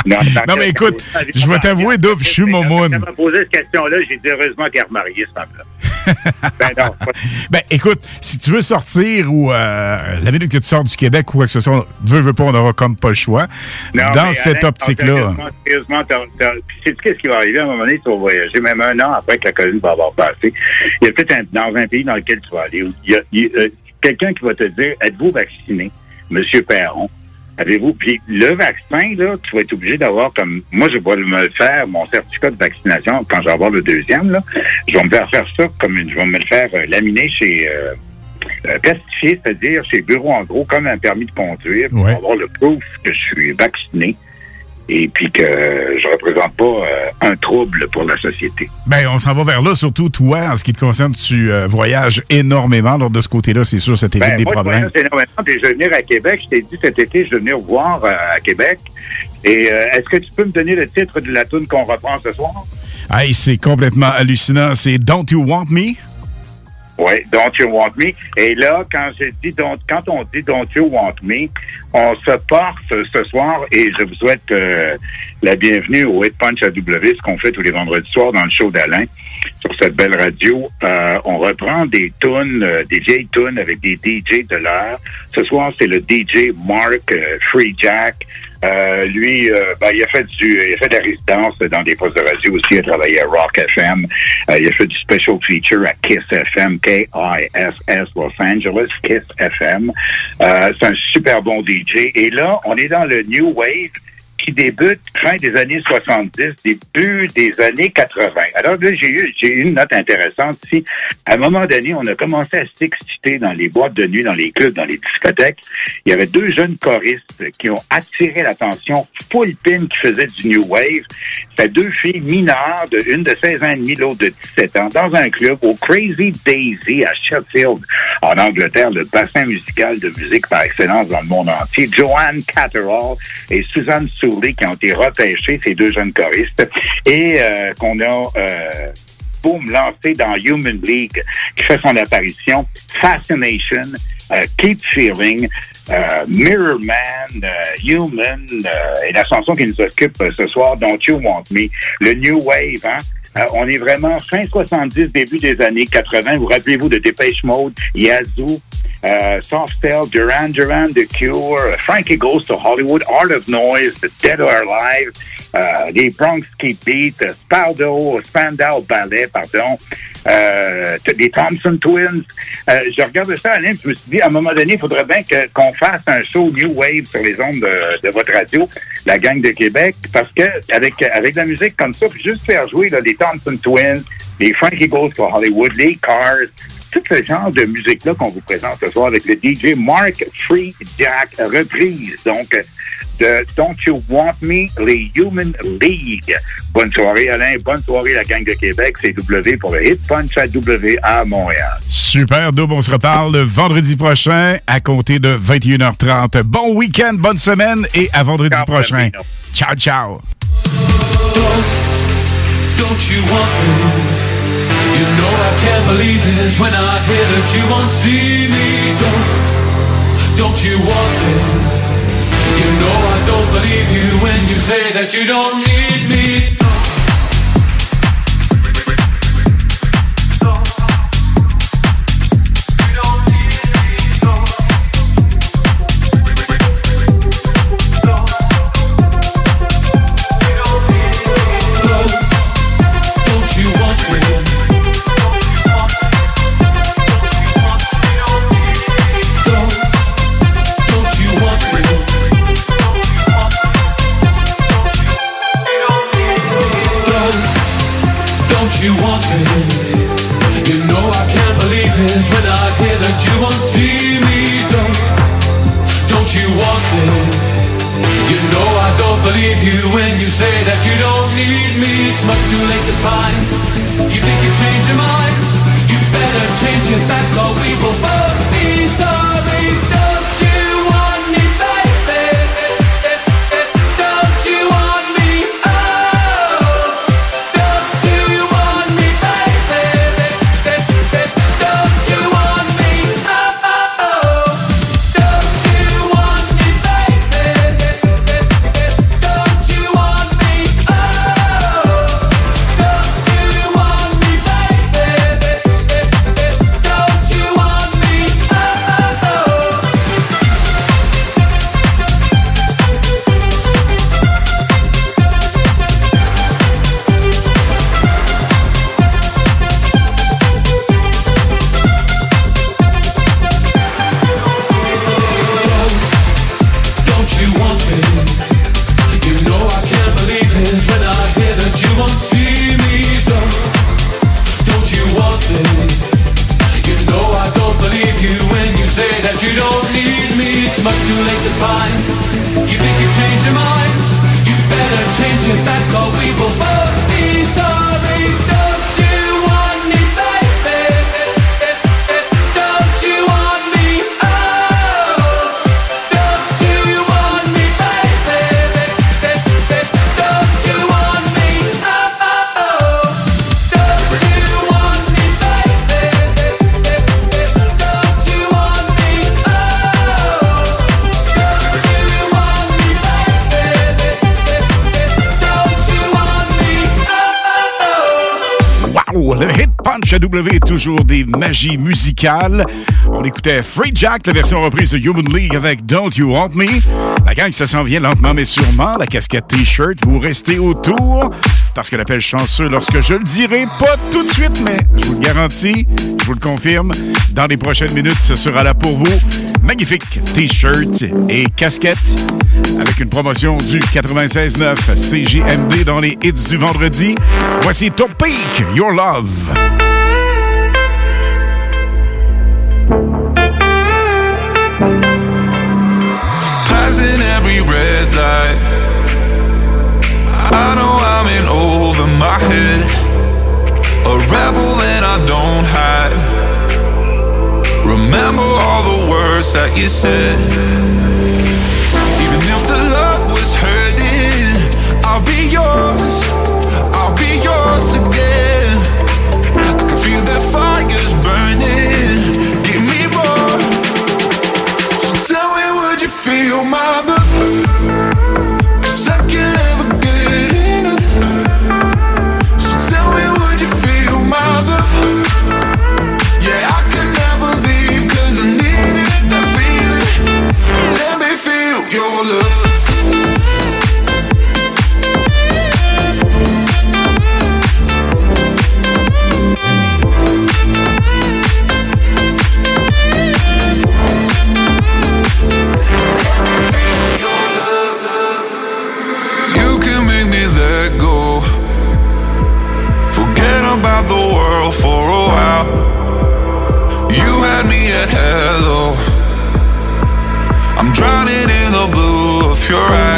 Non, Non, mais écoute, je vais t'avouer, Double, je suis momoun. Elle m'a posé cette question-là. J'ai dit heureusement qu'elle est remariée, ce femme-là. ben non, Ben, écoute, si tu veux sortir ou euh, la minute que tu sors du Québec ou quoi que ce soit, veux, veux pas, on aura comme pas le choix. Non, Dans cette optique-là. Sérieusement, sais-tu qu'est-ce qui va arriver à un moment donné? Tu vas voyager, même un an après que la COVID va avoir passé. Il y a peut-être dans un pays dans lequel tu vas aller, où il y a, il y a, euh, quelqu'un qui va te dire, êtes-vous vacciné, Monsieur Perron? Avez-vous? Puis le vaccin, là, tu vas être obligé d'avoir comme. Moi, je vais me le faire, mon certificat de vaccination, quand je vais avoir le deuxième, là, je vais me faire faire ça comme une. Je vais me le faire euh, laminer chez. Euh, euh, plastifié, c'est-à-dire chez Bureau en gros, comme un permis de conduire, pour Ouais. avoir le proof que je suis vacciné et puis que je représente pas euh, un trouble pour la société. Ben, on s'en va vers là, surtout toi, en ce qui te concerne, tu euh, voyages énormément. Alors, de ce côté-là, c'est sûr, ça t'évite Ben, des moi, je problèmes. voyage énormément, puis je vais venir à Québec. Je t'ai dit cet été, je vais venir voir euh, à Québec. Et est-ce que tu peux me donner le titre de la tune qu'on reprend ce soir? Hey, c'est complètement hallucinant. C'est Don't You Want Me? Oui, Don't You Want Me? Et là, quand j'ai dit don't, quand on dit Don't You Want Me, on se porte ce soir et je vous souhaite euh, la bienvenue au Hit Punch à W, ce qu'on fait tous les vendredis soirs dans le show d'Alain sur cette belle radio. Euh, on reprend des tunes, euh, des vieilles tunes avec des DJ de l'heure. Ce soir, c'est le DJ Mark euh, Free Jack. Euh, lui, euh, ben, il a fait du, il a fait de la résidence dans des postes de radio aussi. Il a travaillé à Rock FM. Euh, il a fait du special feature à Kiss FM, K-I-S-S Los Angeles, Kiss FM. Euh, c'est un super bon DJ. Et là, on est dans le New Wave qui débute fin des années 70, début des années 80. Alors là, j'ai eu, j'ai eu une note intéressante ici. À un moment donné, on a commencé à s'exciter dans les boîtes de nuit, dans les clubs, dans les discothèques. Il y avait deux jeunes choristes qui ont attiré l'attention full pin qui faisaient du New Wave. C'était deux filles mineures, de, une de 16 ans et demi, l'autre de 17 ans, dans un club au Crazy Daisy à Sheffield, en Angleterre, le bassin musical de musique par excellence dans le monde entier. Joanne Catterall et Suzanne Qui ont été repêchés, ces deux jeunes choristes, et euh, qu'on a euh, boom, lancé dans Human League, qui fait son apparition. Fascination, euh, Keep Feeling, euh, Mirror Man, Human, et la chanson qui nous occupe ce soir, Don't You Want Me, le New Wave, hein? On est vraiment fin 70, début des années 80. Vous rappelez-vous de Dépêche Mode, Yazoo, euh, Softel, Duran Duran, The Cure, Frankie Goes to Hollywood, Art of Noise, The Dead or Alive, euh, les Bronx Keep Beat, Spaldo, Spandau Ballet, pardon, euh, les Thompson Twins. Euh, je regardais ça, Alain, je me suis dit, à un moment donné, il faudrait bien qu'on fasse un show New Wave sur les ondes de, de votre radio, la gang de Québec, parce que avec, avec la musique comme ça, puis juste faire jouer là, les Thompson Twins, les Frankie Goes to Hollywood, les Cars, tout ce genre de musique-là qu'on vous présente ce soir avec le DJ Mark Free Jack reprise. Donc, de Don't You Want Me, les Human League. Bonne soirée, Alain. Bonne soirée, la gang de Québec. C'est W pour le Hit Punch à W à Montréal. Super, Double. On se reparle le vendredi prochain à compter de 21h30. Bon week-end, bonne semaine et à vendredi prochain. Ciao, ciao. Don't you want me? You know I can't believe it when I hear that you won't see me. Don't, don't you want me? You know I don't believe you when you say that you don't need me. Believe you when you say that you don't need me. It's much too late to find. You think you've changed your mind? You better change your back or we will both Hit Punch à W, toujours des magies musicales. On écoutait Free Jack, la version reprise de Human League avec Don't You Want Me. La gang, ça s'en vient lentement mais sûrement. La casquette T-shirt, vous restez autour. Parce que l'appel chanceux, lorsque je le dirai, pas tout de suite, mais je vous le garantis, je vous le confirme, dans les prochaines minutes, ce sera là pour vous. Magnifique T-shirt et casquette avec une promotion du 96.9 CJMD dans les hits du vendredi. Voici Topic, Your Love. I know I'm in over my head A rebel and I don't hide. Remember all the words that you said. Even if the love was hurting I'll be yours. I'll be yours again. I can feel that fire's burning. Me So tell me would you feel my you're right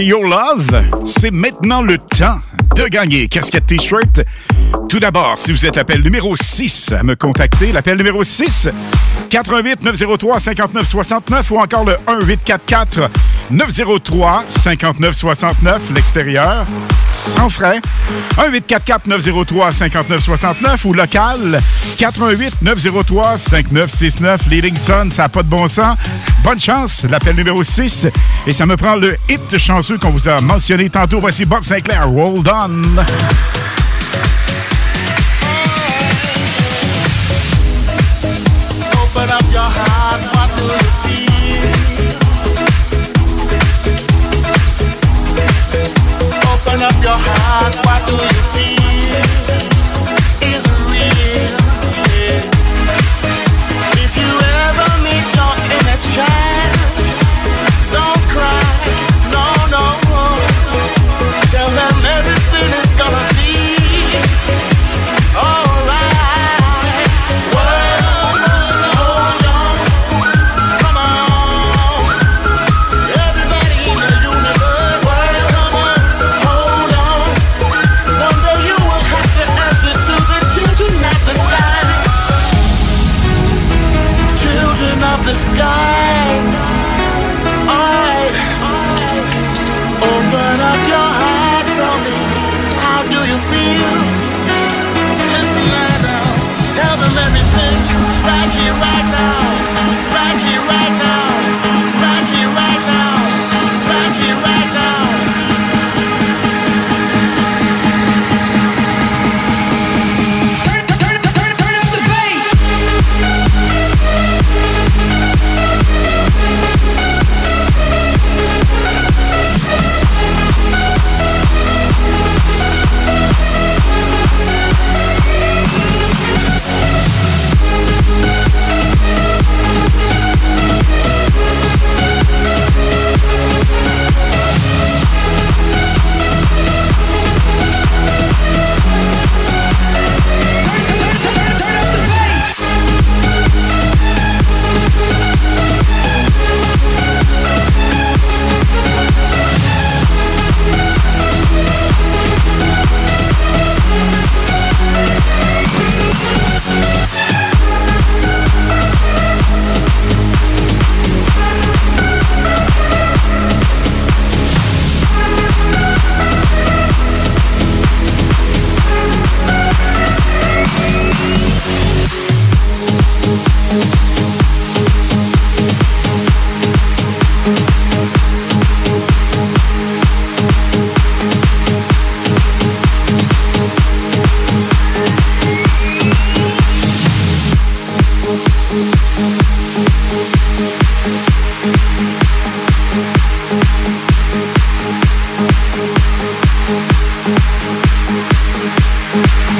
Your Love, c'est maintenant le temps de gagner. Casquette T-shirt. Tout d'abord, si vous êtes l'appel numéro 6 à me contacter, l'appel numéro 6, 88 903 59 69 ou encore le 1844 903 59 69, l'extérieur, sans frais. 1844 903 59 69 ou local 88 903 5969 Leading Sun, ça n'a pas de bon sens. Bonne chance, l'appel numéro 6. Et ça me prend le hit chanceux qu'on vous a mentionné tantôt. Voici Bob Sinclair, Hold On.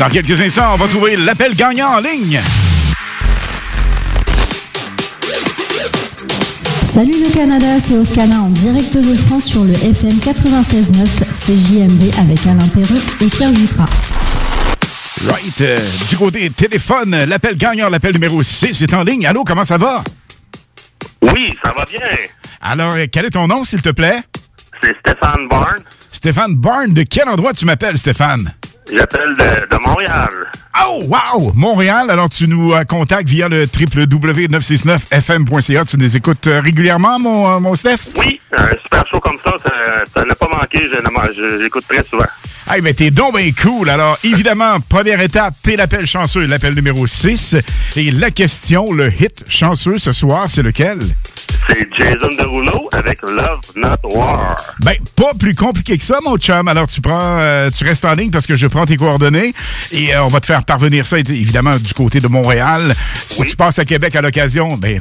Dans quelques instants, on va trouver l'appel gagnant en ligne. Salut le Canada, c'est Oscana en direct de France sur le FM 96.9 CJMD avec Alain Perreux et Pierre Jutras. Right. euh, du côté téléphone, l'appel gagnant, l'appel numéro 6 est en ligne. Allô, comment ça va? Oui, ça va bien. Alors, euh, quel est ton nom, s'il te plaît? C'est Stéphane Barnes. Stéphane Barnes. De quel endroit tu m'appelles, Stéphane? J'appelle de, de Montréal. Oh, wow! Montréal, alors tu nous euh, contactes via le www.969fm.ca. Tu nous écoutes euh, régulièrement, mon, euh, mon Steph? Oui, un super show comme ça, ça n'a pas manqué. J'écoute très souvent. Hey, mais t'es donc bien cool. Alors, évidemment, première étape, t'es l'appel chanceux, l'appel numéro 6. Et la question, le hit chanceux ce soir, c'est lequel? C'est Jason Derulo avec Love Not War. Ben, pas plus compliqué que ça, mon chum. Alors, tu prends, euh, tu restes en ligne parce que je prends tes coordonnées et euh, on va te faire parvenir ça, évidemment, du côté de Montréal. Si tu passes à Québec à l'occasion, ben,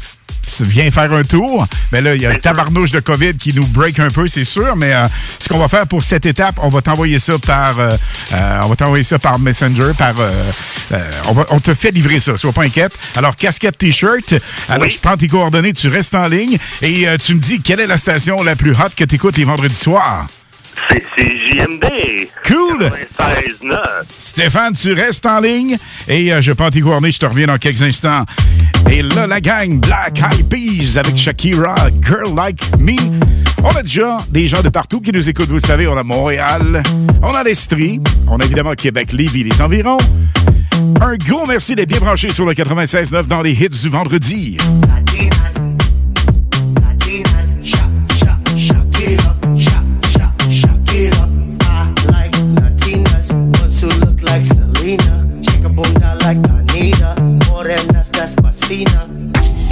viens faire un tour. Mais là, il y a le tabarnouche de COVID qui nous break un peu, c'est sûr. Mais euh, ce qu'on va faire pour cette étape, on va t'envoyer ça par, euh, euh, on va t'envoyer ça par Messenger, par, on, va, on te fait livrer ça. Sois pas inquiète. Alors, casquette, t-shirt. Alors, je prends tes coordonnées, tu restes en ligne et tu me dis quelle est la station la plus hot que tu écoutes les vendredis soirs. C'est JMD. Cool! 96.9. Stéphane, tu restes en ligne et euh, je tes coordonnées, je te reviens dans quelques instants. Et là, la gang Black Eyed Peas avec Shakira, Girl Like Me. On a déjà des gens de partout qui nous écoutent, vous savez, on a Montréal, on a l'Estrie, on a évidemment Québec, Lévis, les environs. Un gros merci d'être bien branché sur le 96.9 dans les hits du vendredi. Más fina.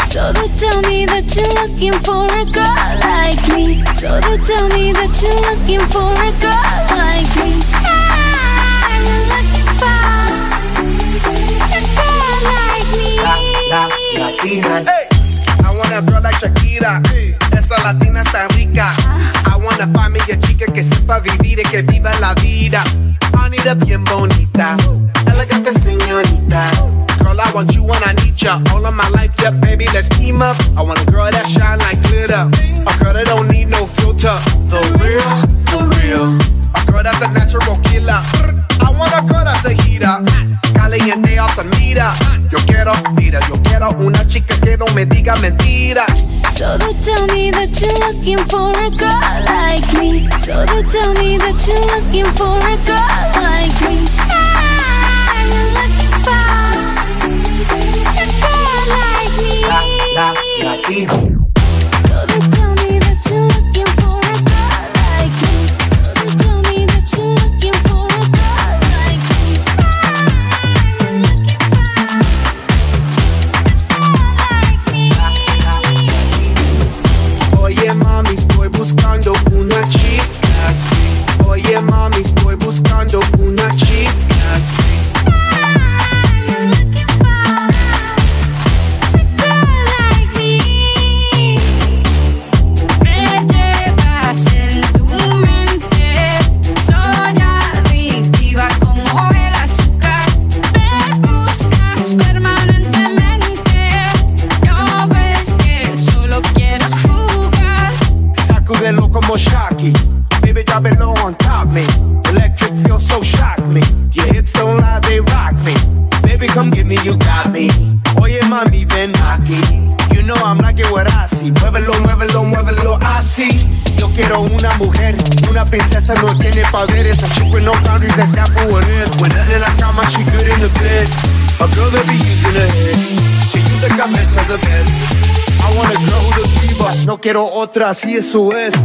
So they tell me that you're looking for a girl like me. So they tell me that you're looking for a girl like me. Ah, you're looking for a girl like me. La, Latinas. Hey, I want a girl like Shakira. Esa latina está rica. I want to find me a chica que sepa vivir y que viva la vida. Anita bien bonita. Girl, I want you when I need ya. All of my life, yeah, baby, let's team up. I want a girl that shine like glitter. A girl that don't need no filter. The real, for real. A girl that's a natural killer. I want a girl that's a heater. Caliente off the mira. Yo quiero, mira, yo quiero una chica que no me diga mentira. So they tell me that you're looking for a girl like me. So they tell me that you're looking for a girl like me. La, otras y eso es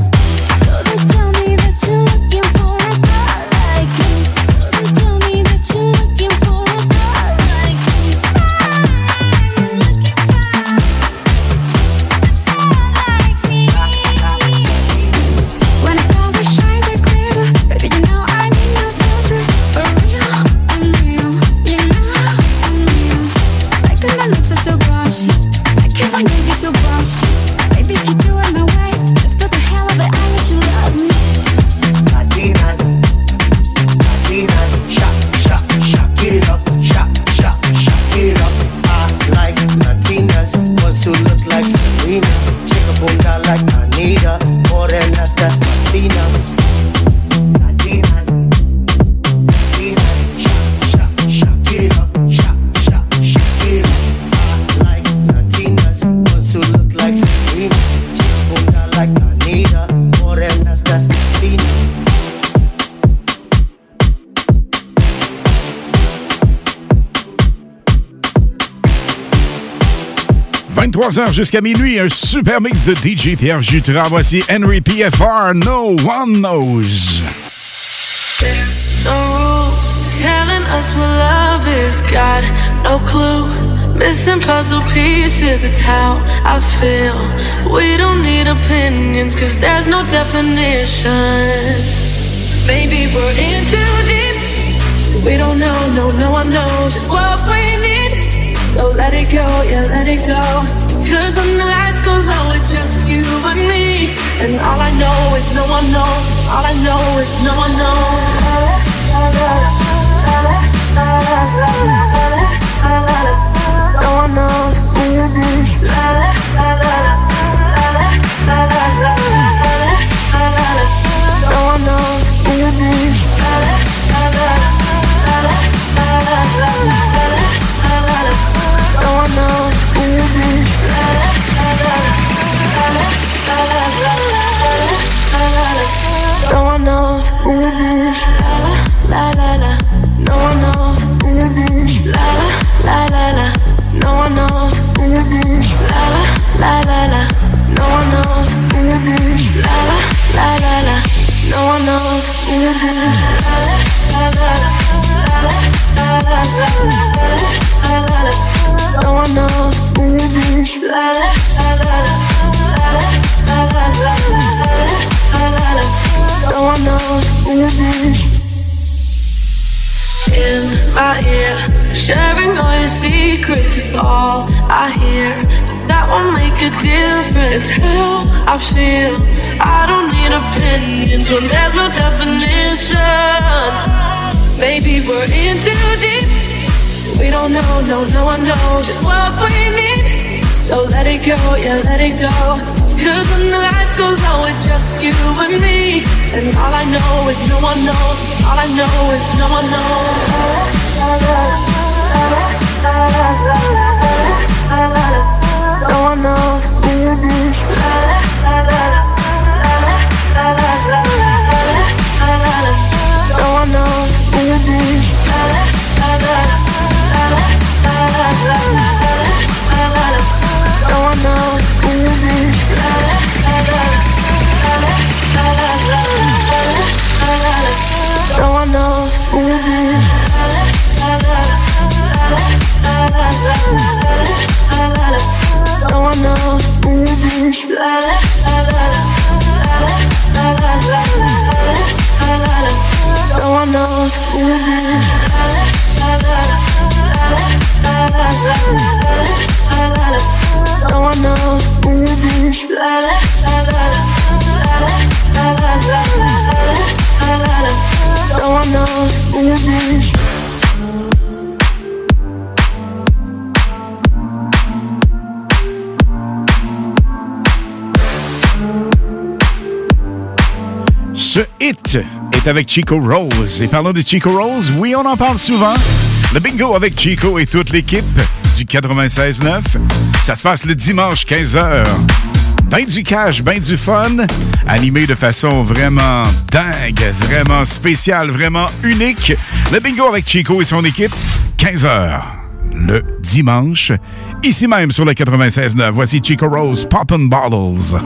23h jusqu'à minuit, un super mix de DJ Pierre Jutras. Voici Henry PFR, No One Knows. There's no rules telling us what love is. Got no clue. Missing puzzle pieces, it's how I feel. We don't need opinions, cause there's no definition. Maybe we're in too deep. We don't know, no, no one knows just what we need. So let it go, yeah, let it go. Cause when the lights go low, it's just you and me. And all I know is no one knows. All I know is no one knows. No one knows. No one knows. No one knows. No one knows. No one knows. La la la la. No one knows. No one. La la la la la. No one knows. No one. La la la la la. No one knows. No one. La la la la la. No one knows. No one. La la la la. No one knows. No one. La la la la. No one knows. In my ear, sharing all your secrets is all I hear. But that won't make a difference. How I feel, I don't need opinions when there's no definition. Maybe we're in too deep. We don't know, no, no one knows just what we need. So let it go, yeah, let it go. Cause when the lights go low, it's just you and me. And all I know is no one knows. All I know is no one knows. No one knows. No one knows. No no one knows who it is. No one knows who it is. No one knows who it is. No one knows who it is. Ce hit est avec Chico Rose. Et parlant de Chico Rose, oui, on en parle souvent. Le bingo avec Chico et toute l'équipe du 96.9. Ça se passe le dimanche 15h. Ben du cash, ben du fun, animé de façon vraiment dingue, vraiment spéciale, vraiment unique. Le bingo avec Chico et son équipe, 15h le dimanche, ici même sur le 96.9. Voici Chico Rose, Poppin' Bottles.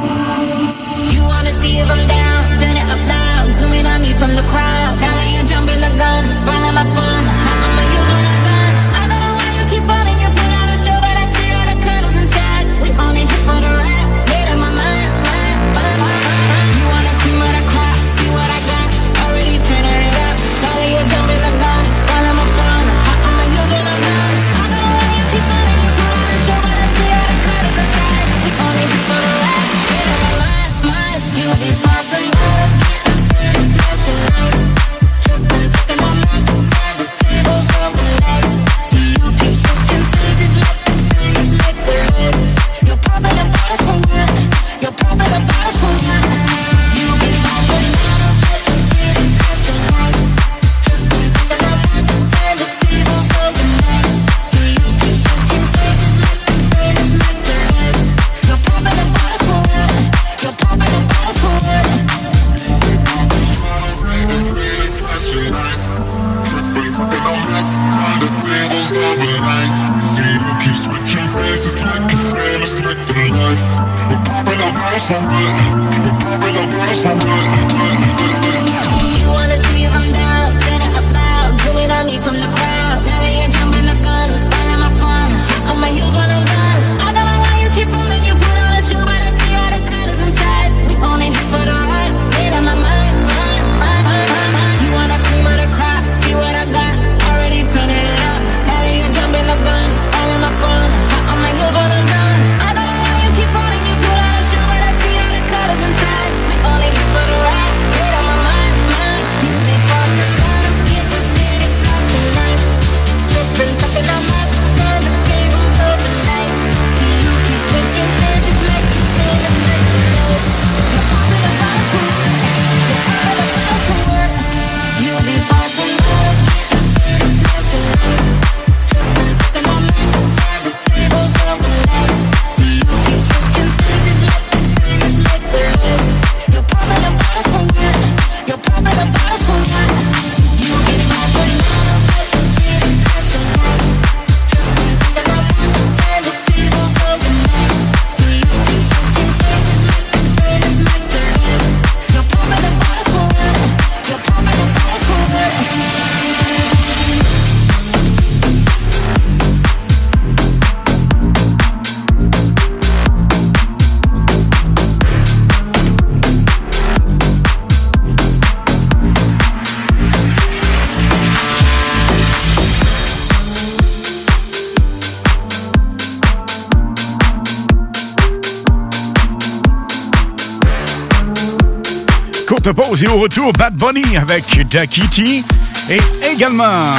Bunny avec Jackie T. Et également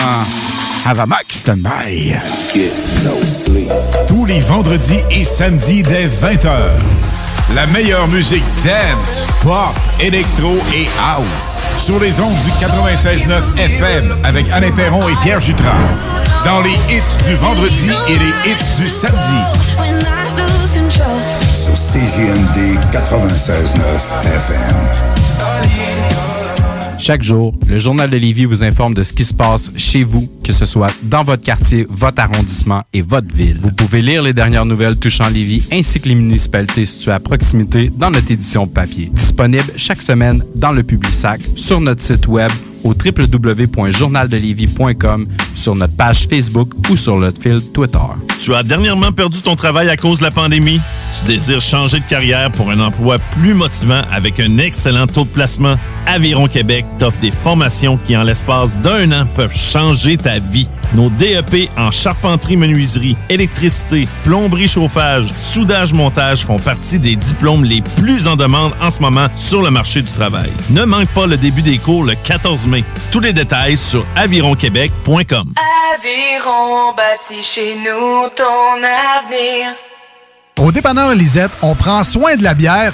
Havamax Standby. Tous les vendredis et samedis dès 20h. La meilleure musique dance, pop, électro et house. Sur les ondes du 96.9 FM avec Alain Perron et Pierre Jutras. Dans les hits du vendredi et les hits du samedi. Sur CJMD 96.9 FM. Chaque jour, le Journal de Lévis vous informe de ce qui se passe chez vous, que ce soit dans votre quartier, votre arrondissement et votre ville. Vous pouvez lire les dernières nouvelles touchant Lévis ainsi que les municipalités situées à proximité dans notre édition papier. Disponible chaque semaine dans le Publisac, sur notre site web au www.journaldelévis.com, sur notre page Facebook ou sur notre fil Twitter. Tu as dernièrement perdu ton travail à cause de la pandémie? Tu désires changer de carrière pour un emploi plus motivant avec un excellent taux de placement? Aviron Québec t'offre des formations qui, en l'espace d'un an, peuvent changer ta vie. Nos DEP en charpenterie, menuiserie, électricité, plomberie, chauffage, soudage, montage font partie des diplômes les plus en demande en ce moment sur le marché du travail. Ne manque pas le début des cours le 14 mai. Tous les détails sur avironquebec.com. Aviron bâti chez nous ton avenir. Au dépanneur Lisette, on prend soin de la bière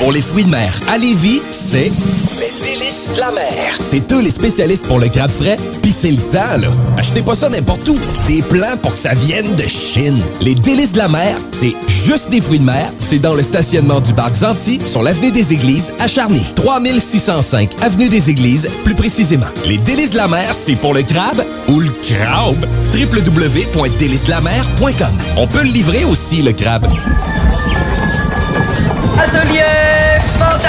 Pour les fruits de mer à Lévis, c'est les délices de la mer. C'est eux les spécialistes pour le crabe frais, puis c'est le temps, là. Achetez pas ça n'importe où. Des plans pour que ça vienne de Chine. Les délices de la mer, c'est juste des fruits de mer. C'est dans le stationnement du parc Zanti, sur l'avenue des Églises, à Charny. 3605 avenue des Églises, plus précisément. Les délices de la mer, c'est pour le crabe ou le crabe. www.délicesdelamer.com On peut le livrer aussi, le crabe. Atelier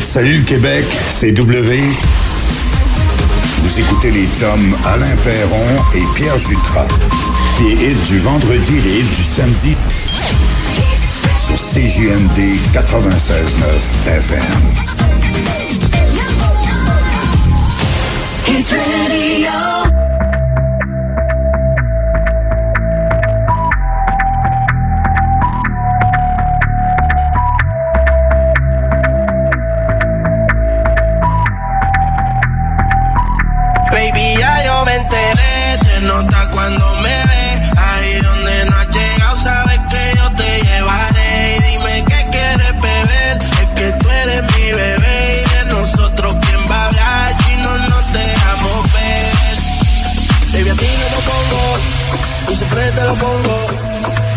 Salut le Québec, c'est W. Vous écoutez les chums Alain Perron et Pierre Jutras. Les hits du vendredi et les hits du samedi sur CJMD 96.9 FM. Cuando me ve. Ahí donde no has llegado, sabes que yo te llevaré. Y dime qué quieres beber, es que tú eres mi bebé. Y de nosotros, ¿quién va a hablar si no nos dejamos ver? Baby, a ti no lo pongo, siempre te lo pongo.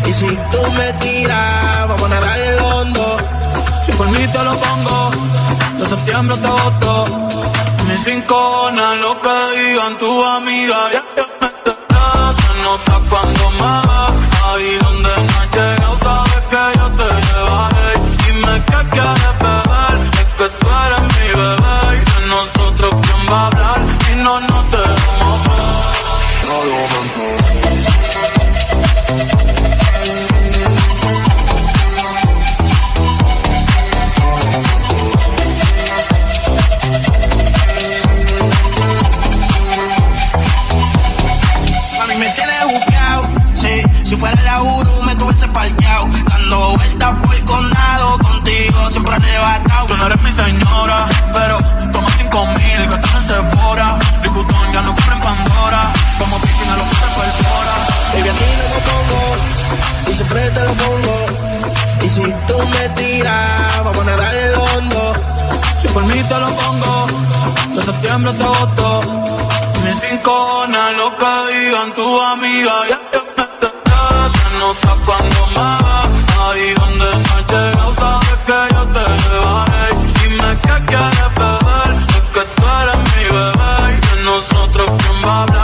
Y si tú me tiras, vamos a nadar el hondo. Si por mí te lo pongo, de septiembre hasta agosto. Mis cinco lo que digan tu amiga. Se nota cuando me vas. Ahí donde no has llegado, sabes que yo te llevaré. Dime qué quieres beber, es que tú eres mi bebé. Y de nosotros, ¿quién va a hablar? Si no, no te vamos a Mami, arrebatado. Tú no eres mi señora, pero toma cinco mil, gastame en Sephora. Louis ya no compra en Pandora. Como piscina, lo que te perfora. Baby, a ti no me pongo, y siempre te lo pongo. Y si tú me tiras, vamos a nadar el hondo. Si por mí te lo pongo, de septiembre hasta agosto. Mis cinco lo que digan tu amiga. Ya, ya, ya, ya, ya. Se nota cuando me I'm not.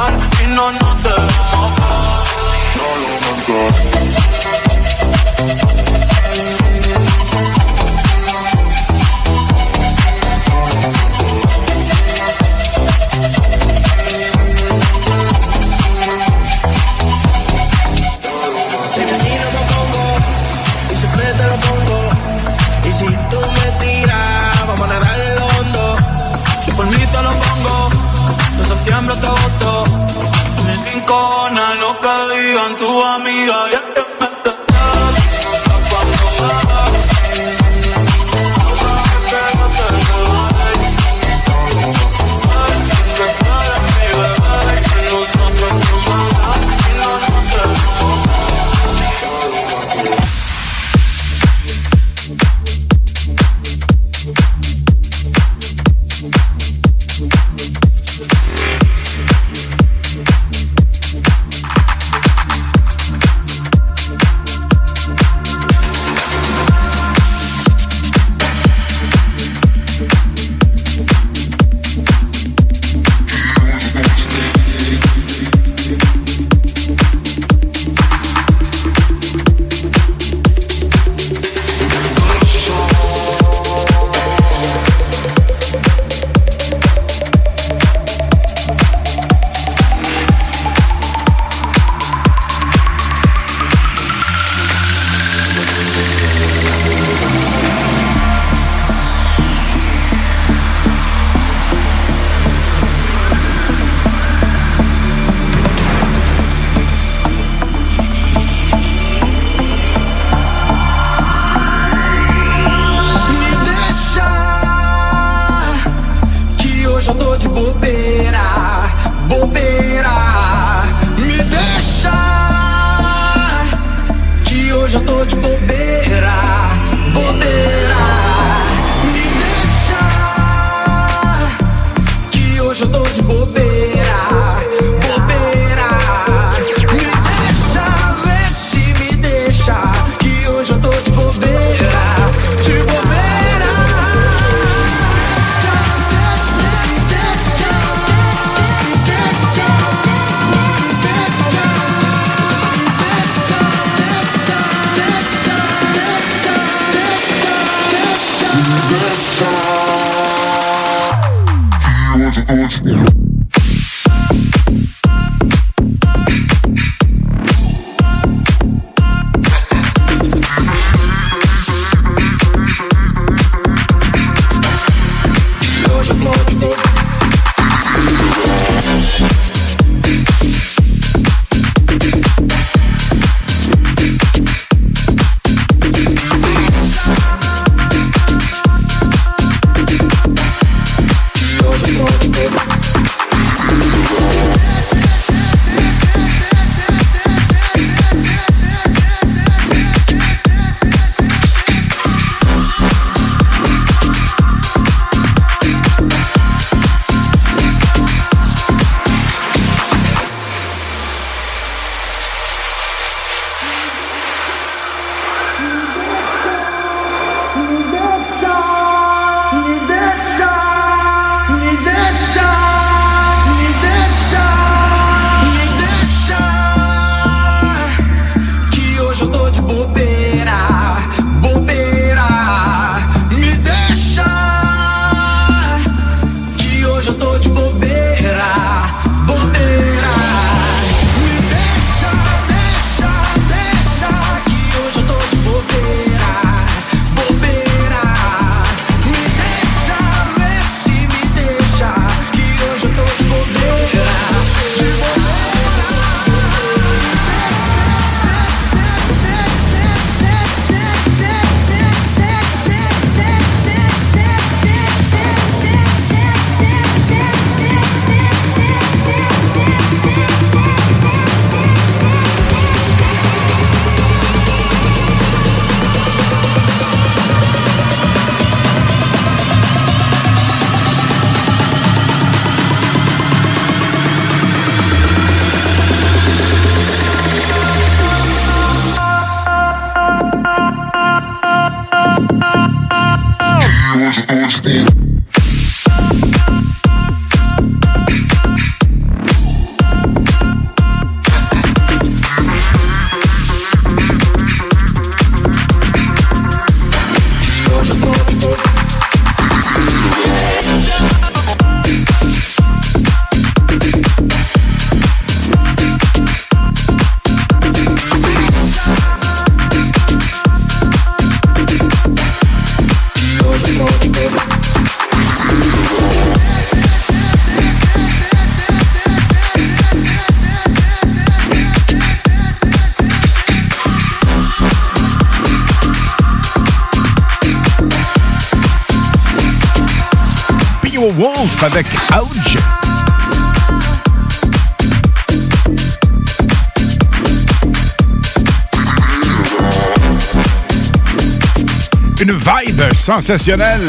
Vibe sensationnelle.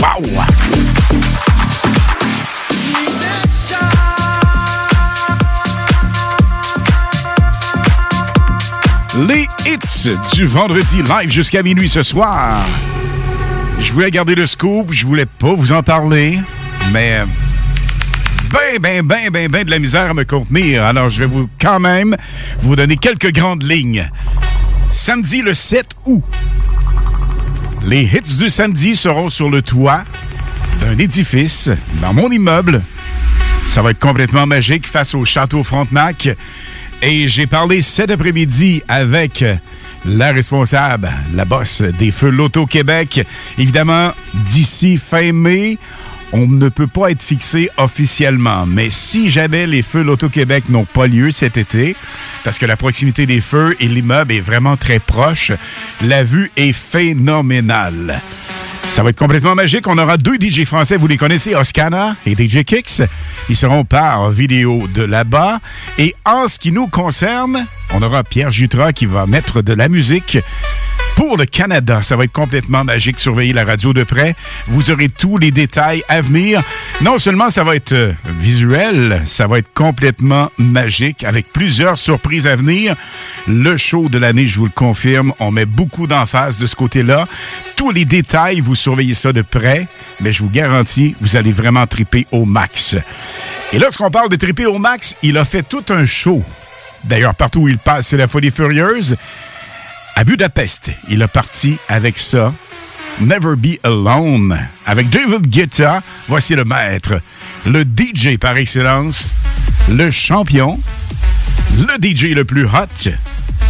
Wow! Les hits du vendredi live jusqu'à minuit ce soir. Je voulais garder le scoop, je voulais pas vous en parler, mais ben, ben, ben, ben, ben de la misère à me contenir. Alors, je vais vous quand même vous donner quelques grandes lignes. Samedi le 7 août, les hits du samedi seront sur le toit d'un édifice dans mon immeuble. Ça va être complètement magique face au château Frontenac. Et j'ai parlé cet après-midi avec la responsable, la boss des Feux Loto-Québec. Évidemment, d'ici fin mai, on ne peut pas être fixé officiellement. Mais si jamais les Feux Loto-Québec n'ont pas lieu cet été, parce que la proximité des feux et l'immeuble est vraiment très proche, la vue est phénoménale. Ça va être complètement magique. On aura deux DJ français, vous les connaissez, Oscana et DJ Kicks. Ils seront par vidéo de là-bas. Et en ce qui nous concerne, on aura Pierre Jutra qui va mettre de la musique pour le Canada. Ça va être complètement magique. Surveillez la radio de près. Vous aurez tous les détails à venir. Non seulement ça va être euh, visuel, ça va être complètement magique avec plusieurs surprises à venir. Le show de l'année, je vous le confirme, on met beaucoup d'emphase de ce côté-là. Tous les détails, vous surveillez ça de près, mais je vous garantis, vous allez vraiment triper au max. Et lorsqu'on parle de triper au max, il a fait tout un show. D'ailleurs, partout où il passe, c'est la folie furieuse. À Budapest, il a parti avec ça. Never Be Alone. Avec David Guetta, voici le maître, le DJ par excellence, le champion, le DJ le plus hot,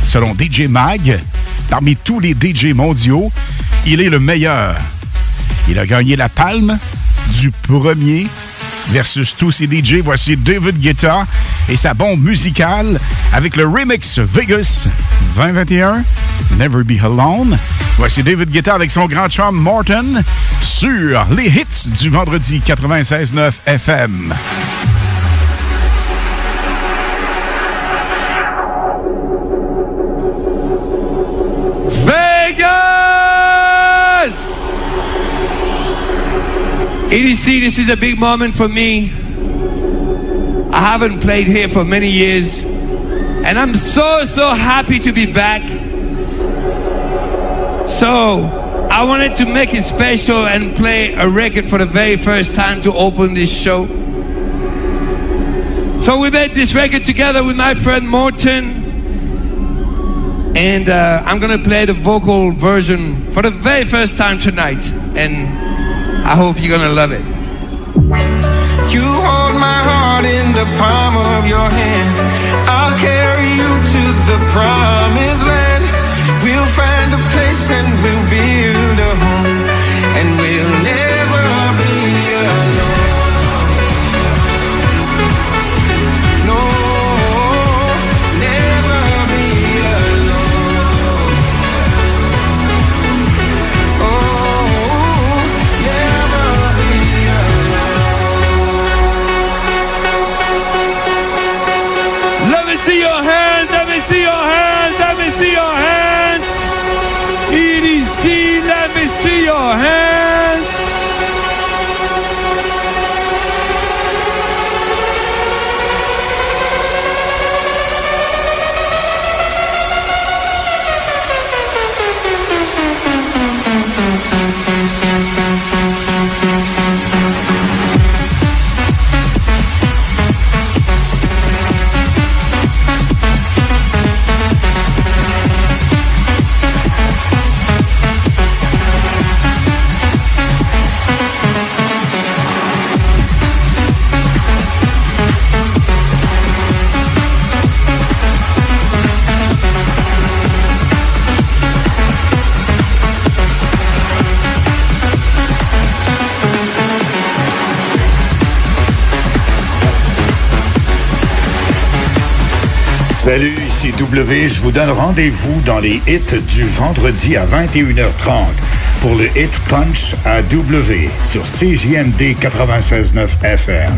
selon DJ Mag, parmi tous les DJ mondiaux, il est le meilleur. Il a gagné la palme du premier versus tous ces DJ. Voici David Guetta et sa bombe musicale avec le remix Vegas 2021, Never Be Alone. Voici David Guetta avec son grand chum Morton sur les hits du vendredi 96.9 FM. EDC, this is a big moment for me. I haven't played here for many years, and I'm so, so happy to be back. So, I wanted to make it special and play a record for the very first time to open this show. So, we made this record together with my friend Morton. And uh, I'm gonna play the vocal version for the very first time tonight. And I hope you're gonna love it. You hold my heart in the palm of your hand. I'll carry you to the promised land. We'll find a place and we'll build a home. Je vous donne rendez-vous dans les hits du vendredi à 21h30 pour le Hit Punch à W sur CJMD 96.9 FM.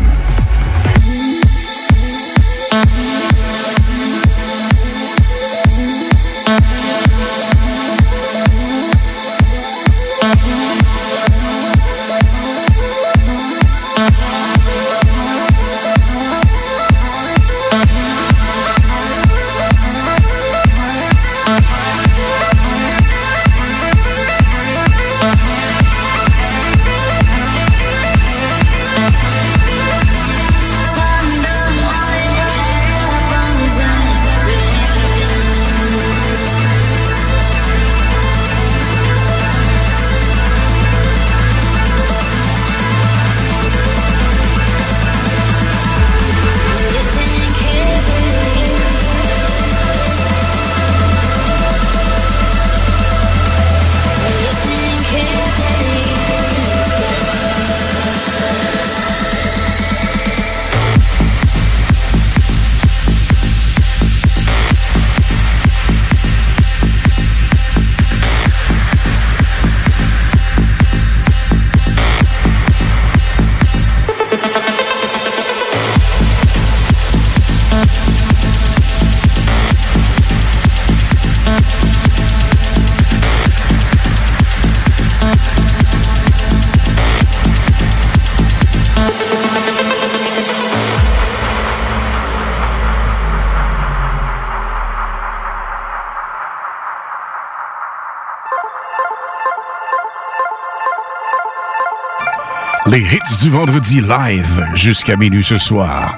Du vendredi live jusqu'à minuit ce soir.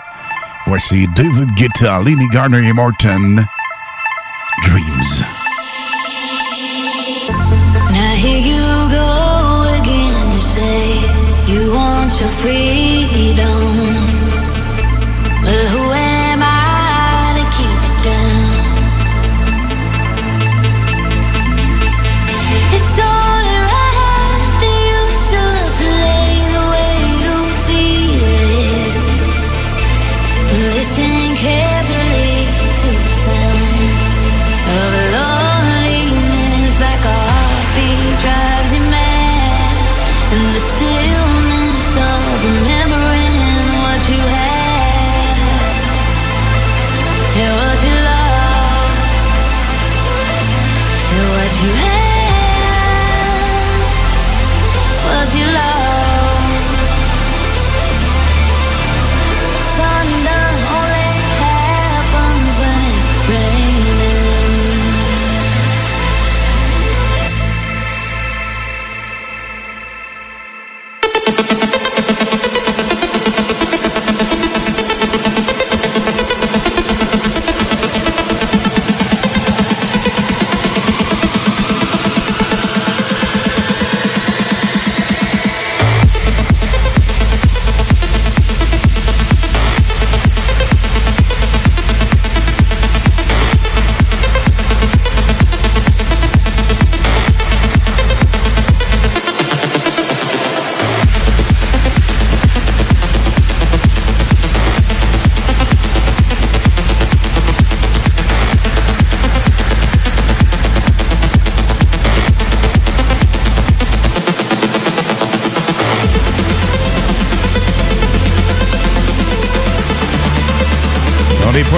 Voici David Guetta, Lenny Garner et Morton. Dreams. Now here you go again. You say you want your freedom.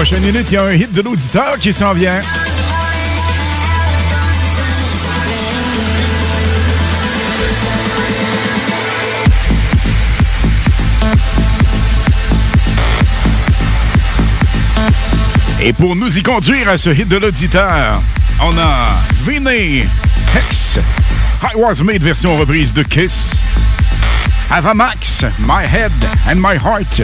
Prochaines minutes, il y a un hit de l'auditeur qui s'en vient. Et pour nous y conduire à ce hit de l'auditeur, on a Vinny Hex, I Was Made version reprise de Kiss, Avamax, My Head and My Heart,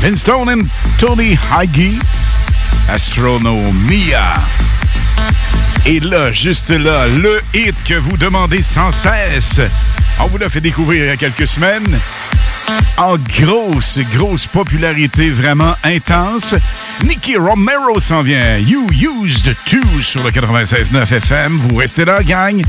Vince Stone and Tony Hagi, Astronomia. Et là, juste là, le hit que vous demandez sans cesse. On vous l'a fait découvrir il y a quelques semaines. En grosse, grosse popularité vraiment intense. Nicky Romero s'en vient. You Used To sur le 96.9 FM. Vous restez là, gang.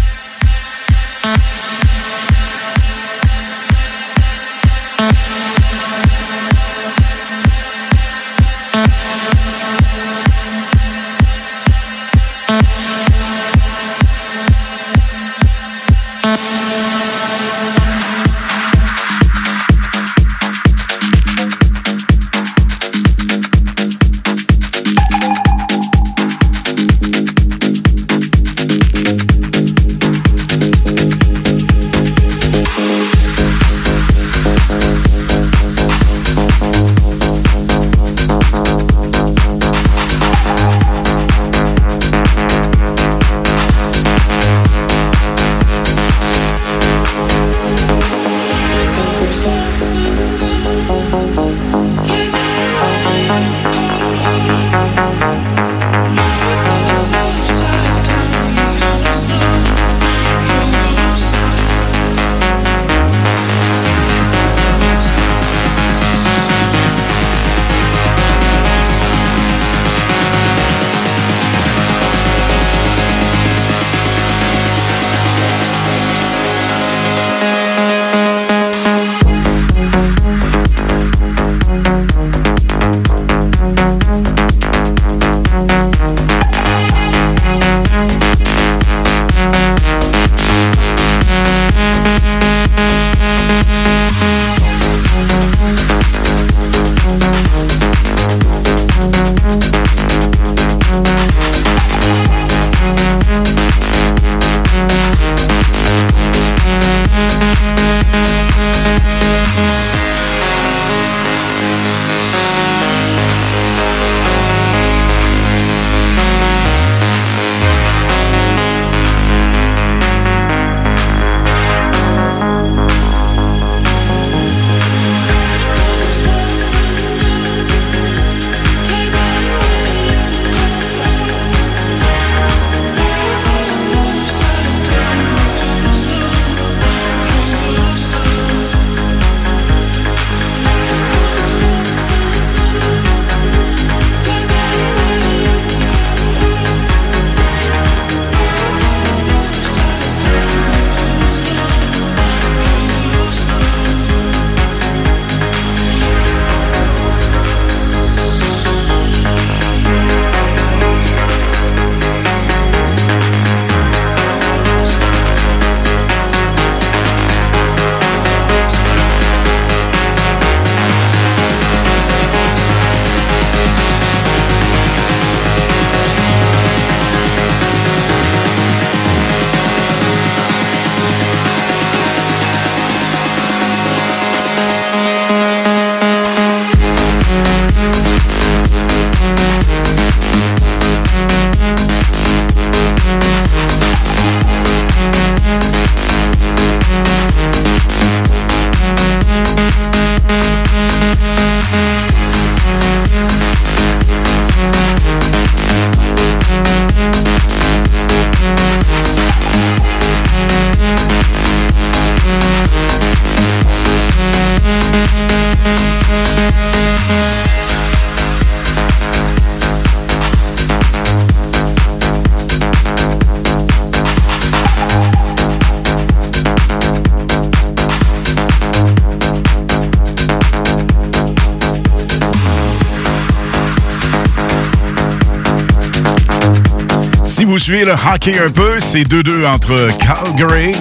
Vous suivez le hockey un peu, c'est 2-2 entre Calgary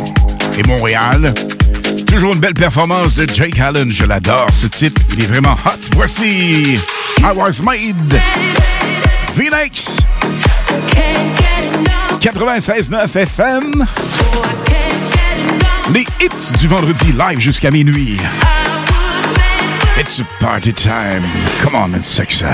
et Montréal. Toujours une belle performance de Jake Allen, je l'adore ce titre, il est vraiment hot. Voici I Was Made, Phoenix, 96.9 FM, les hits du vendredi live jusqu'à minuit. It's a party time. Come on, it's sexy.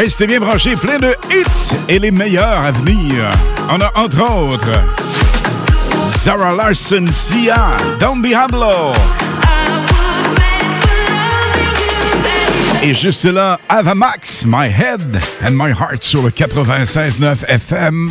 Restez bien branchés, plein de hits et les meilleurs à venir. On a entre autres Zara Larson, Sia, Don Diablo. Et juste là, Avamax, My Head and My Heart sur le 96.9 FM.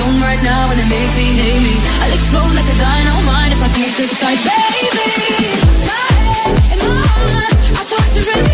Own right now, and it makes me hate me. I'll explode like a dynamite if I can't decide, baby. My head and my heart are torturing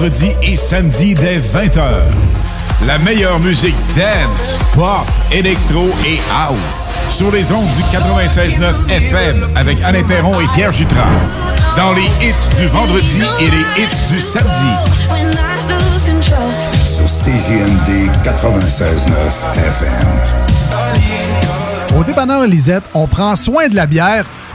vendredi et samedi dès 20h. La meilleure musique dance, pop, électro et house. Sur les ondes du 96.9 FM avec Alain Perron et Pierre Jutras. Dans les hits du vendredi et les hits du samedi. Sur CGMD 96.9 FM. Au dépanneur Lisette, on prend soin de la bière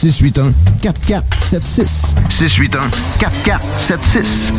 681 4476. 681 4476.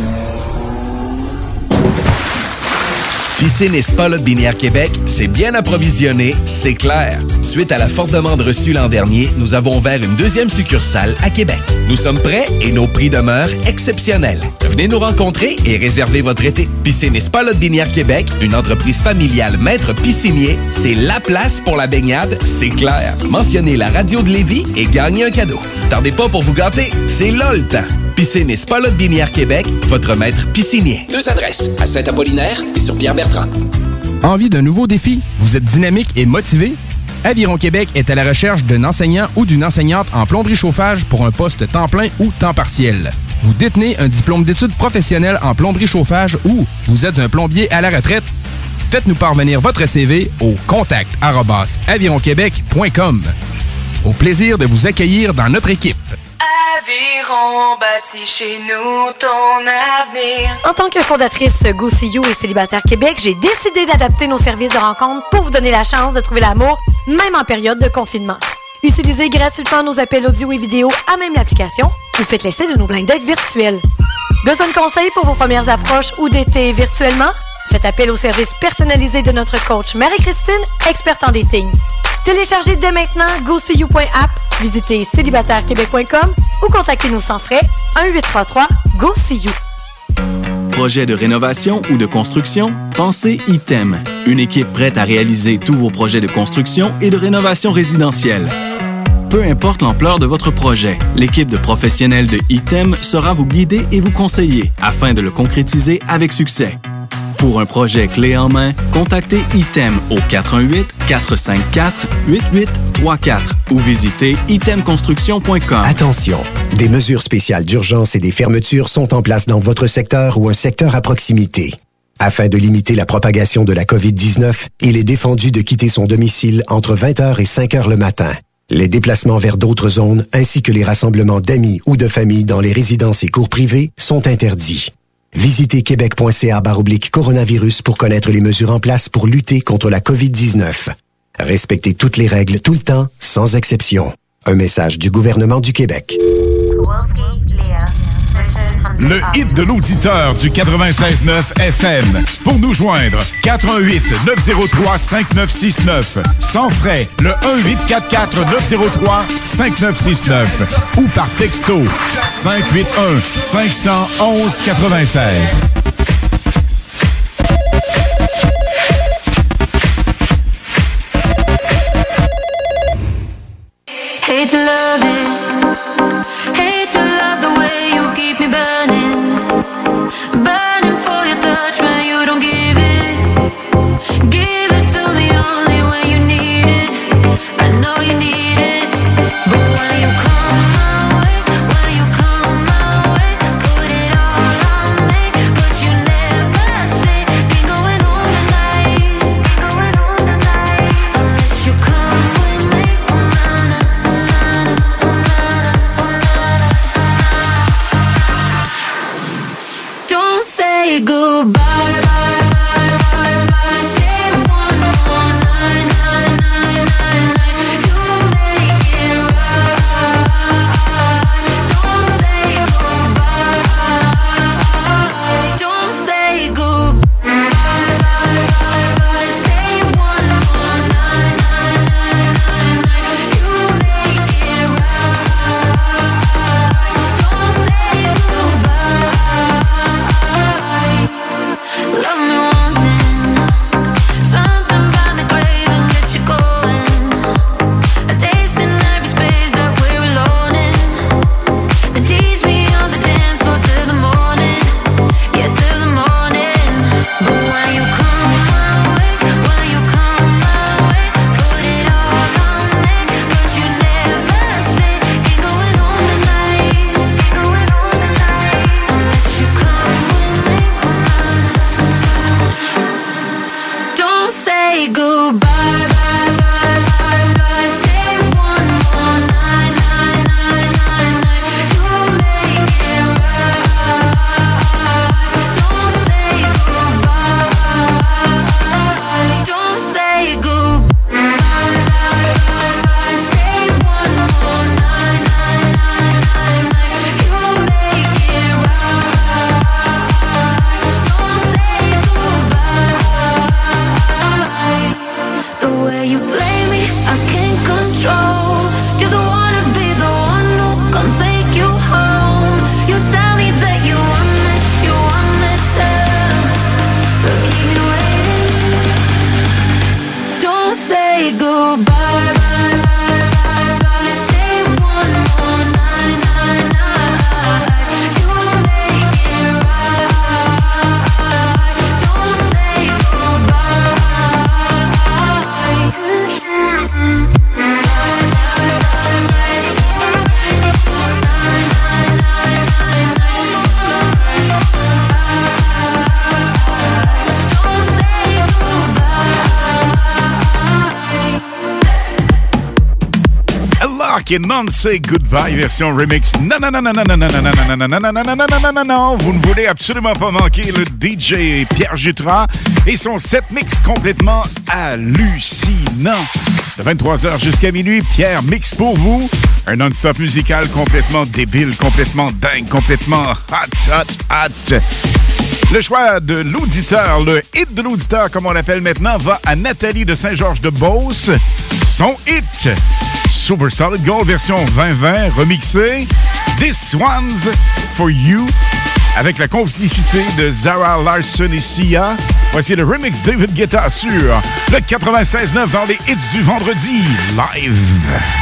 Piscine et Spa Lot Binière Québec, c'est bien approvisionné, c'est clair. Suite à la forte demande reçue l'an dernier, nous avons ouvert une deuxième succursale à Québec. Nous sommes prêts et nos prix demeurent exceptionnels. Venez nous rencontrer et réservez votre été. Piscine et Spa Lot Binière Québec, une entreprise familiale maître piscinier, c'est la place pour la baignade, c'est clair. Mentionnez la radio de Lévis et gagnez un cadeau. Tardez pas pour vous gâter, c'est là le temps. Piscine et Spa Lot Binière Québec, votre maître piscinier. Deux adresses, à Saint-Apollinaire et sur Pierre-Bertrand. Envie d'un nouveau défi? Vous êtes dynamique et motivé? Aviron Québec est à la recherche d'un enseignant ou d'une enseignante en plomberie chauffage pour un poste temps plein ou temps partiel. Vous détenez un diplôme d'études professionnelles en plomberie chauffage ou vous êtes un plombier à la retraite? Faites-nous parvenir votre CV au contact avironquebec.com. Au plaisir de vous accueillir dans notre équipe. Aviron bâti chez nous ton avenir. En tant que fondatrice Go See You et Célibataire Québec, j'ai décidé d'adapter nos services de rencontre pour vous donner la chance de trouver l'amour, même en période de confinement. Utilisez gratuitement nos appels audio et vidéo à même l'application ou faites l'essai de nos blind dates virtuels. Besoin de conseils pour vos premières approches ou d'été virtuellement? Faites appel au service personnalisé de notre coach Marie-Christine, experte en dating. Téléchargez dès maintenant GoSeeYou.app, visitez célibatairequebec.com ou contactez-nous sans frais 1-833-GO-SEE-YOU. Projet de rénovation ou de construction? Pensez ITEM. Une équipe prête à réaliser tous vos projets de construction et de rénovation résidentielle. Peu importe l'ampleur de votre projet, l'équipe de professionnels de ITEM sera vous guider et vous conseiller afin de le concrétiser avec succès. Pour un projet clé en main, contactez ITEM au 418-454-8834 ou visitez itemconstruction.com. Attention, des mesures spéciales d'urgence et des fermetures sont en place dans votre secteur ou un secteur à proximité. Afin de limiter la propagation de la COVID-19, il est défendu de quitter son domicile entre 20h et 5h le matin. Les déplacements vers d'autres zones ainsi que les rassemblements d'amis ou de familles dans les résidences et cours privés sont interdits. Visitez québec.ca coronavirus pour connaître les mesures en place pour lutter contre la COVID-19. Respectez toutes les règles tout le temps, sans exception. Un message du gouvernement du Québec. Le hit de l'auditeur du 96.9 FM. Pour nous joindre, 418 903 5969. Sans frais, le 1844 903 5969. Ou par texto, 581 511 96. Hate to et Non Say Goodbye version remix. Non, non, non, non, non, non, non, non, non, non, non, non, non, non, non, non, non, vous ne voulez absolument pas manquer le DJ Pierre Jutras et son set mix complètement hallucinant. De 23h jusqu'à minuit, Pierre mixe pour vous un non-stop musical complètement débile, complètement dingue, complètement hot, hot, hot. Le choix de l'auditeur, le hit de l'auditeur, comme on l'appelle maintenant, va à Nathalie de Saint-Georges-de-Beauce. Son hit, Super Solid Gold version 2020, remixé. This One's for You, avec la complicité de Zara Larson et Sia. Voici le remix David Guetta sur le 96.9 dans les hits du vendredi live.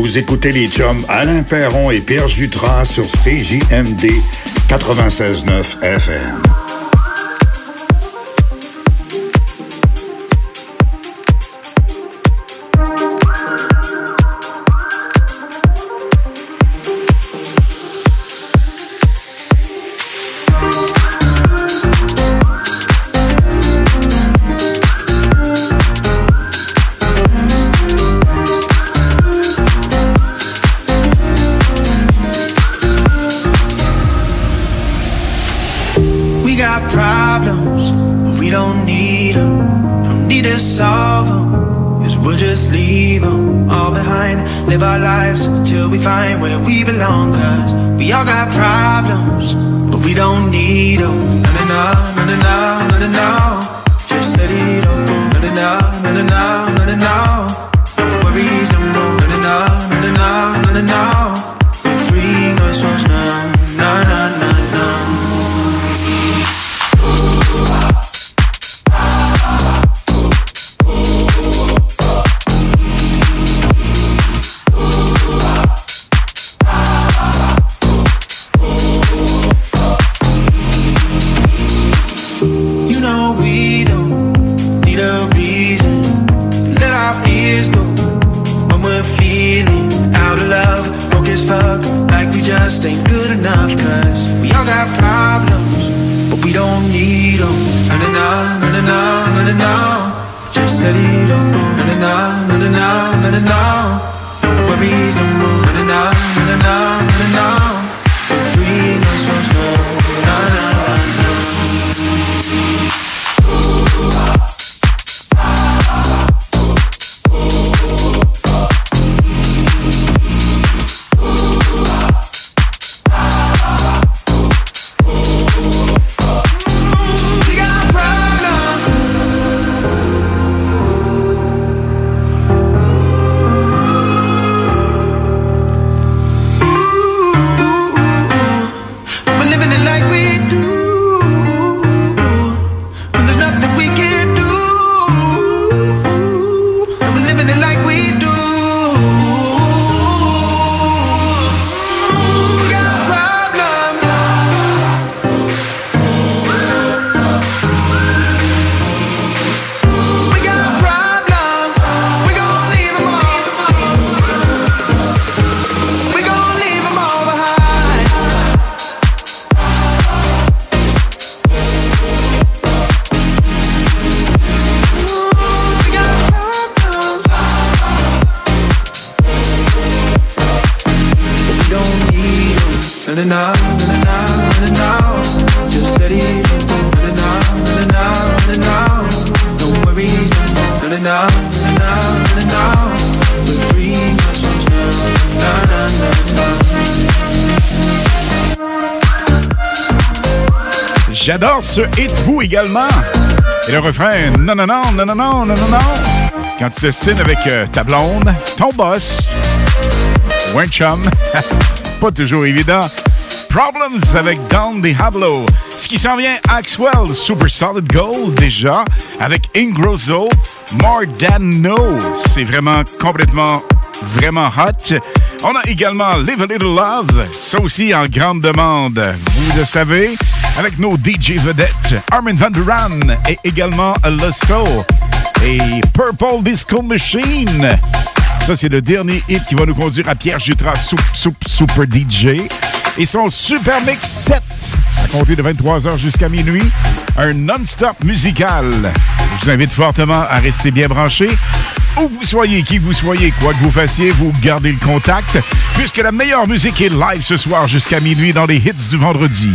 Vous écoutez les chums Alain Perron et Pierre Jutras sur CJMD 96.9 FM. Ce hit, vous également. Et le refrain, non, non, non, non, non, non, non, non. Quand tu te signes avec euh, ta blonde, ton boss, ou un chum, pas toujours évident. Problems avec Don Diablo. Ce qui s'en vient, Axwell, Super Solid Gold déjà, avec Ingrosso, More Than No. C'est vraiment complètement, vraiment hot. On a également Live a Little Love, ça aussi en grande demande. Vous le savez, avec nos DJ vedettes, Armin Van Buren et également Losso et Purple Disco Machine. Ça, c'est le dernier hit qui va nous conduire à Pierre Jutras, Soup, Soup, Super DJ. Et son Super Mix 7, à compter de 23h jusqu'à minuit, un non-stop musical. Je vous invite fortement à rester bien branchés. Où vous soyez, qui vous soyez, quoi que vous fassiez, vous gardez le contact, puisque la meilleure musique est live ce soir jusqu'à minuit dans les hits du vendredi.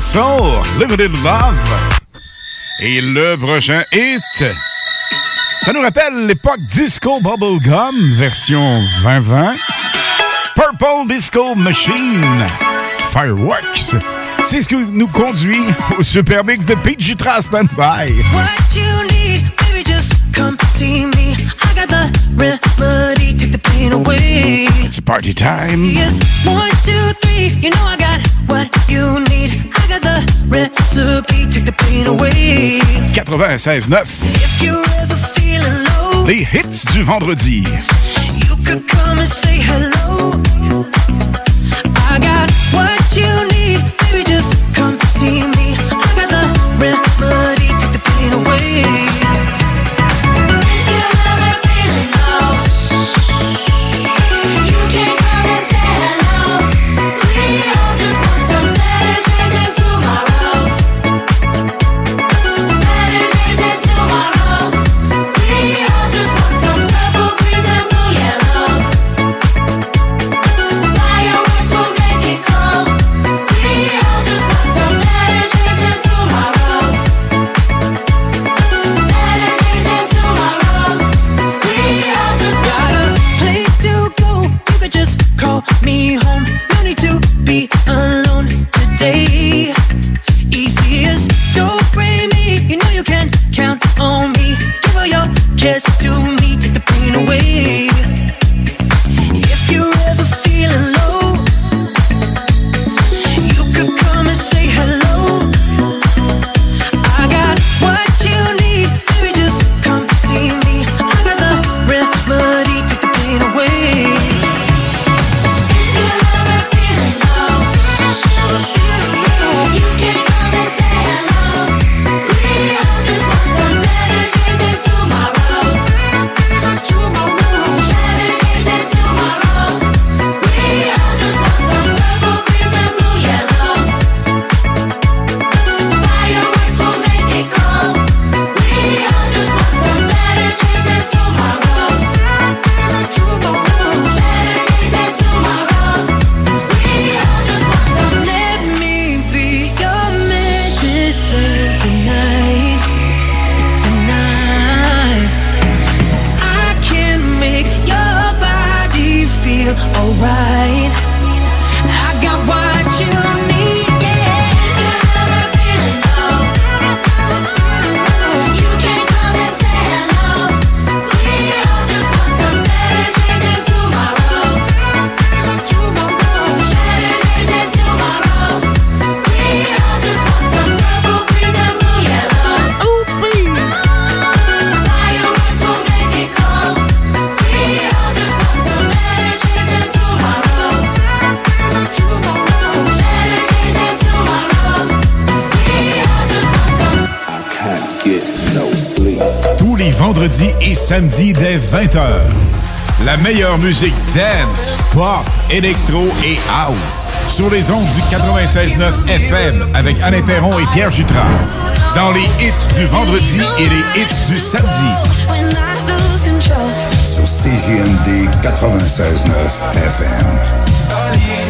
Soul, Limited Love. Et le prochain hit, ça nous rappelle l'époque Disco Bubblegum, version 2020. Purple Disco Machine, Fireworks. C'est ce qui nous conduit au super mix de Pete Jutra Stand-By. What you need, baby, just come see me. Pain away. It's party time. Yes, one, two, three, you know I got what you need. I got the recipe, take the pain away. 96.9. If you're ever feeling low, Les hits du vendredi. you could come and say hello. I got what you need, baby, just come see me. Alright. I got Vendredis et samedis dès 20h. La meilleure musique dance, pop, électro et house. Sur les ondes du 96.9 FM avec Alain Perron et Pierre Jutras. Dans les hits du vendredi et les hits du samedi. Sur CGMD 96.9 FM.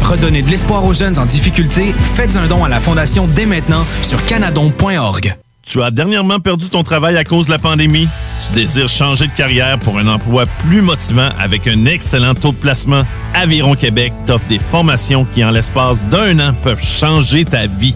Redonnez de l'espoir aux jeunes en difficulté. Faites un don à la Fondation dès maintenant sur canadon.org. Tu as dernièrement perdu ton travail à cause de la pandémie? Tu désires changer de carrière pour un emploi plus motivant avec un excellent taux de placement? Aviron Québec t'offre des formations qui, en l'espace d'un an, peuvent changer ta vie.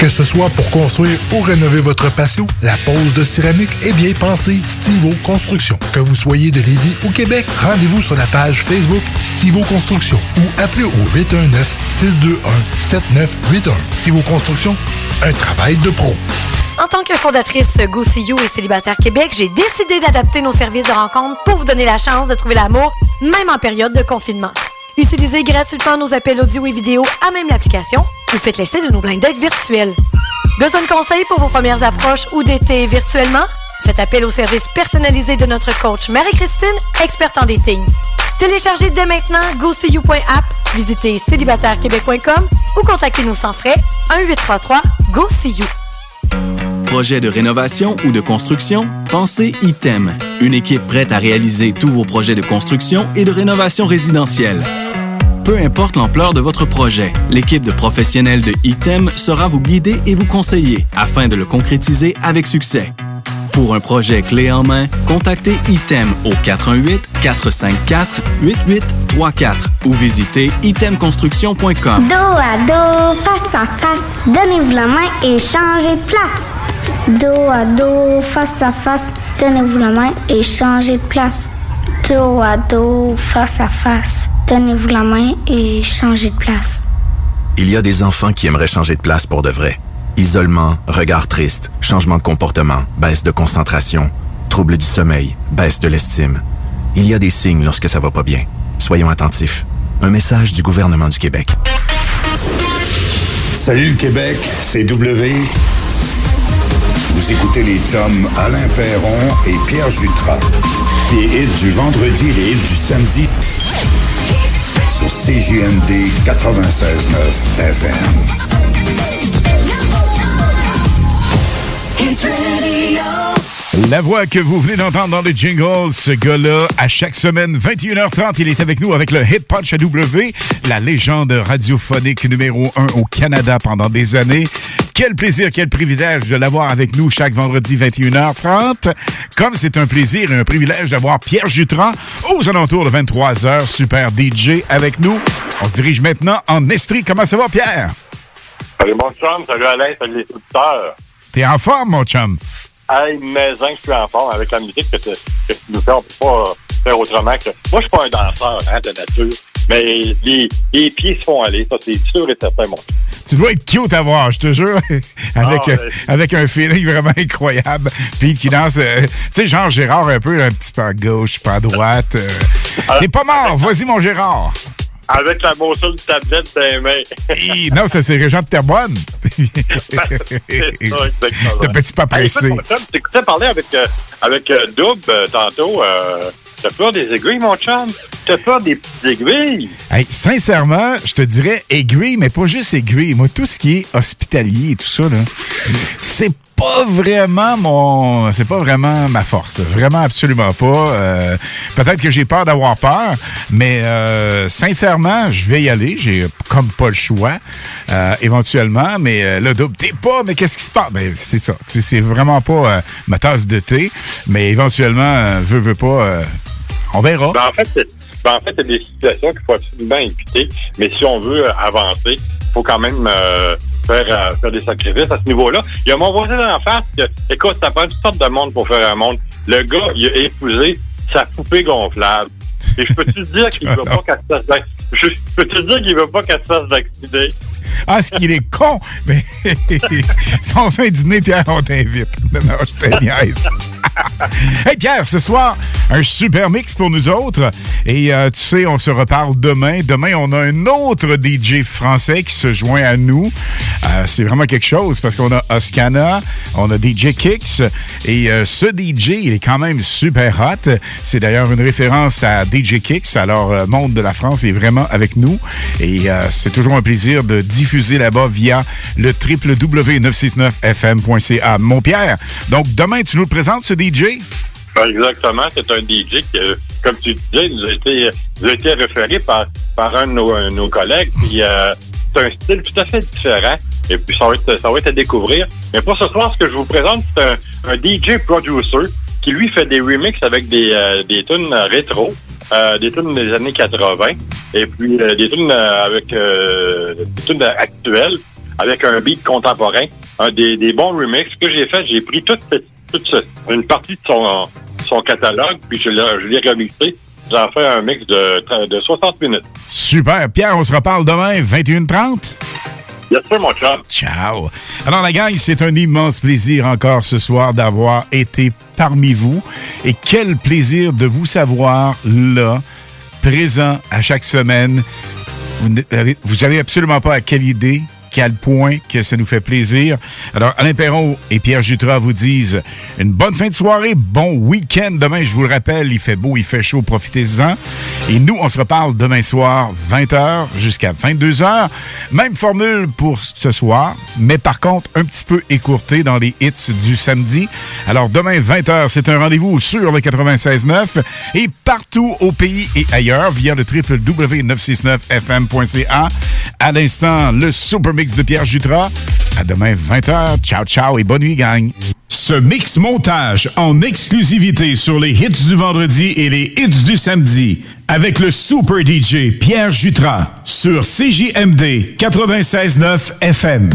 Que ce soit pour construire ou rénover votre patio, la pose de céramique est bien pensée Stivo Construction. Que vous soyez de Lévis ou Québec, rendez-vous sur la page Facebook Stivo Construction ou appelez au 819-621-7981. Stivo Construction, un travail de pro. En tant que fondatrice Go See You et Célibataire Québec, j'ai décidé d'adapter nos services de rencontre pour vous donner la chance de trouver l'amour, même en période de confinement. Utilisez gratuitement nos appels audio et vidéo à même l'application. Vous faites l'essai de nos blind dates virtuels. Besoin de conseils pour vos premières approches ou d'été virtuellement? Faites appel au service personnalisé de notre coach Marie-Christine, experte en dating. Téléchargez dès maintenant GoSeeYou.app, visitez célibatairequebec.com ou contactez-nous sans frais 1-833-GO-SEE-YOU. Projet de rénovation ou de construction? Pensez ITEM. Une équipe prête à réaliser tous vos projets de construction et de rénovation résidentielle. Peu importe l'ampleur de votre projet, l'équipe de professionnels de ITEM sera vous guider et vous conseiller afin de le concrétiser avec succès. Pour un projet clé en main, contactez ITEM au 418-454-8834 ou visitez itemconstruction.com. Dos à dos, face à face, donnez-vous la main et changez de place. Dos à dos, face à face, donnez-vous la main et changez de place. Dos à dos, face à face, donnez-vous la main et changez de place. Il y a des enfants qui aimeraient changer de place pour de vrai. Isolement, regard triste, changement de comportement, baisse de concentration, trouble du sommeil, baisse de l'estime. Il y a des signes lorsque ça va pas bien. Soyons attentifs. Un message du gouvernement du Québec. Salut le Québec, c'est W. Vous écoutez les chums Alain Perron et Pierre Jutras. Les hits du vendredi et les hits du samedi sur CJMD 96.9 FM. La voix que vous venez d'entendre dans le jingle, ce gars-là, à chaque semaine, 21h30, il est avec nous avec le Hit Punch à W, la légende radiophonique numéro 1 au Canada pendant des années. Quel plaisir, quel privilège de l'avoir avec nous chaque vendredi 21h30. Comme c'est un plaisir et un privilège d'avoir Pierre Jutran aux alentours de 23h, super DJ avec nous. On se dirige maintenant en Estrie. Comment ça va, Pierre? Salut mon chum, salut Alain, salut les auditeurs. T'es en forme, mon chum? Hey, maison, je suis en forme avec la musique que tu, que tu nous fais. On peut pas faire autrement que. Moi, je suis pas un danseur hein, de nature, mais les, les pieds se font aller, ça, c'est sûr et certain, mon. Tu dois être cute à voir, je te jure. avec, Ah, euh, avec un feeling vraiment incroyable. Puis qui danse, euh, tu sais, genre Gérard un peu, un petit peu à gauche, pas à droite. euh. T'es pas mort, vas-y mon Gérard. Avec la morsure de tablette dans les mains. Non, ça c'est Régent de Terrebonne. Le petit pas pressé. t'écoutais parler avec, euh, avec euh, tantôt. T'as peur des aiguilles, mon chum? T'as peur des petites aiguilles? Hey, sincèrement, je te dirais aiguille, mais pas juste aiguille. Moi, tout ce qui est hospitalier et tout ça, là, c'est pas vraiment mon. C'est pas vraiment ma force. Vraiment, absolument pas. Euh, Peut-être que j'ai peur d'avoir peur, mais euh, sincèrement, je vais y aller. J'ai comme pas le choix, euh, éventuellement. Mais euh, là, double, t'es pas, mais qu'est-ce qui se passe? Ben, c'est ça. C'est vraiment pas euh, ma tasse de thé, mais éventuellement, euh, veux, veux pas. On verra. Ben, en fait, ben, en fait, il y a des situations qu'il faut absolument éviter, mais si on veut euh, avancer, il faut quand même euh, faire, euh, faire des sacrifices à ce niveau-là. Il y a mon voisin d'en face que, écoute, ça prend toutes sortes de monde pour faire un monde. Le gars, il a épousé sa poupée gonflable. Et je peux te dire qu'il veut pas qu'elle se fasse je peux te dire qu'il veut pas qu'elle se fasse vacciner? Ah, ce qu'il est con! Mais si on fait un dîner, Pierre, on t'invite. Non, non, je te niaise. hey Pierre, ce soir, un super mix pour nous autres. Et euh, tu sais, on se reparle demain. Demain, on a un autre DJ français qui se joint à nous. Euh, c'est vraiment quelque chose parce qu'on a Oscana, on a DJ Kicks. Et euh, ce DJ, il est quand même super hot. C'est d'ailleurs une référence à DJ Kicks. Alors, Monde de la France est vraiment avec nous. Et c'est toujours un plaisir de diffuser là-bas via le www.969fm.ca. Mon Pierre, donc demain, tu nous le présentes, ce DJ? Ben, Exactement, c'est un DJ qui, euh, comme tu disais, nous a été, référé par, par un de nos, euh, collègues. Puis, euh, c'est un style tout à fait différent. Et puis, ça va, être, ça à découvrir. Mais pour ce soir, ce que je vous présente, c'est un, un DJ producer qui, lui, fait des remixes avec des, des tunes rétro, des tunes des années 80, et puis des tunes avec des tunes actuelles. Avec un beat contemporain, un des, des bons remixes. Ce que j'ai fait, j'ai pris toute, cette- toute ce- une partie de son, son catalogue, puis je l'ai remixé. J'en fais un mix de, de 60 minutes. Super. Pierre, on se reparle demain, 21h30? Yes, sir, mon chum. Ciao. Alors, la gang, c'est un immense plaisir encore ce soir d'avoir été parmi vous. Et quel plaisir de vous savoir là, présent à chaque semaine. Vous n'avez- absolument pas à quelle idée, quel point que ça nous fait plaisir. Alors, Alain Perron et Pierre Jutras vous disent une bonne fin de soirée, bon week-end. Demain, je vous le rappelle, il fait beau, il fait chaud, profitez-en. Et nous, on se reparle demain soir, 20h jusqu'à 22h. Même formule pour ce soir, mais par contre, un petit peu écourtée dans les hits du samedi. Alors, demain, 20h, c'est un rendez-vous sur le 96.9 et partout au pays et ailleurs via le www.969fm.ca. À l'instant, le Super Mix de Pierre Jutras. À demain, 20h. Ciao, ciao et bonne nuit, gang. Ce mix montage en exclusivité sur les hits du vendredi et les hits du samedi avec le Super DJ Pierre Jutras sur CJMD 96.9 FM.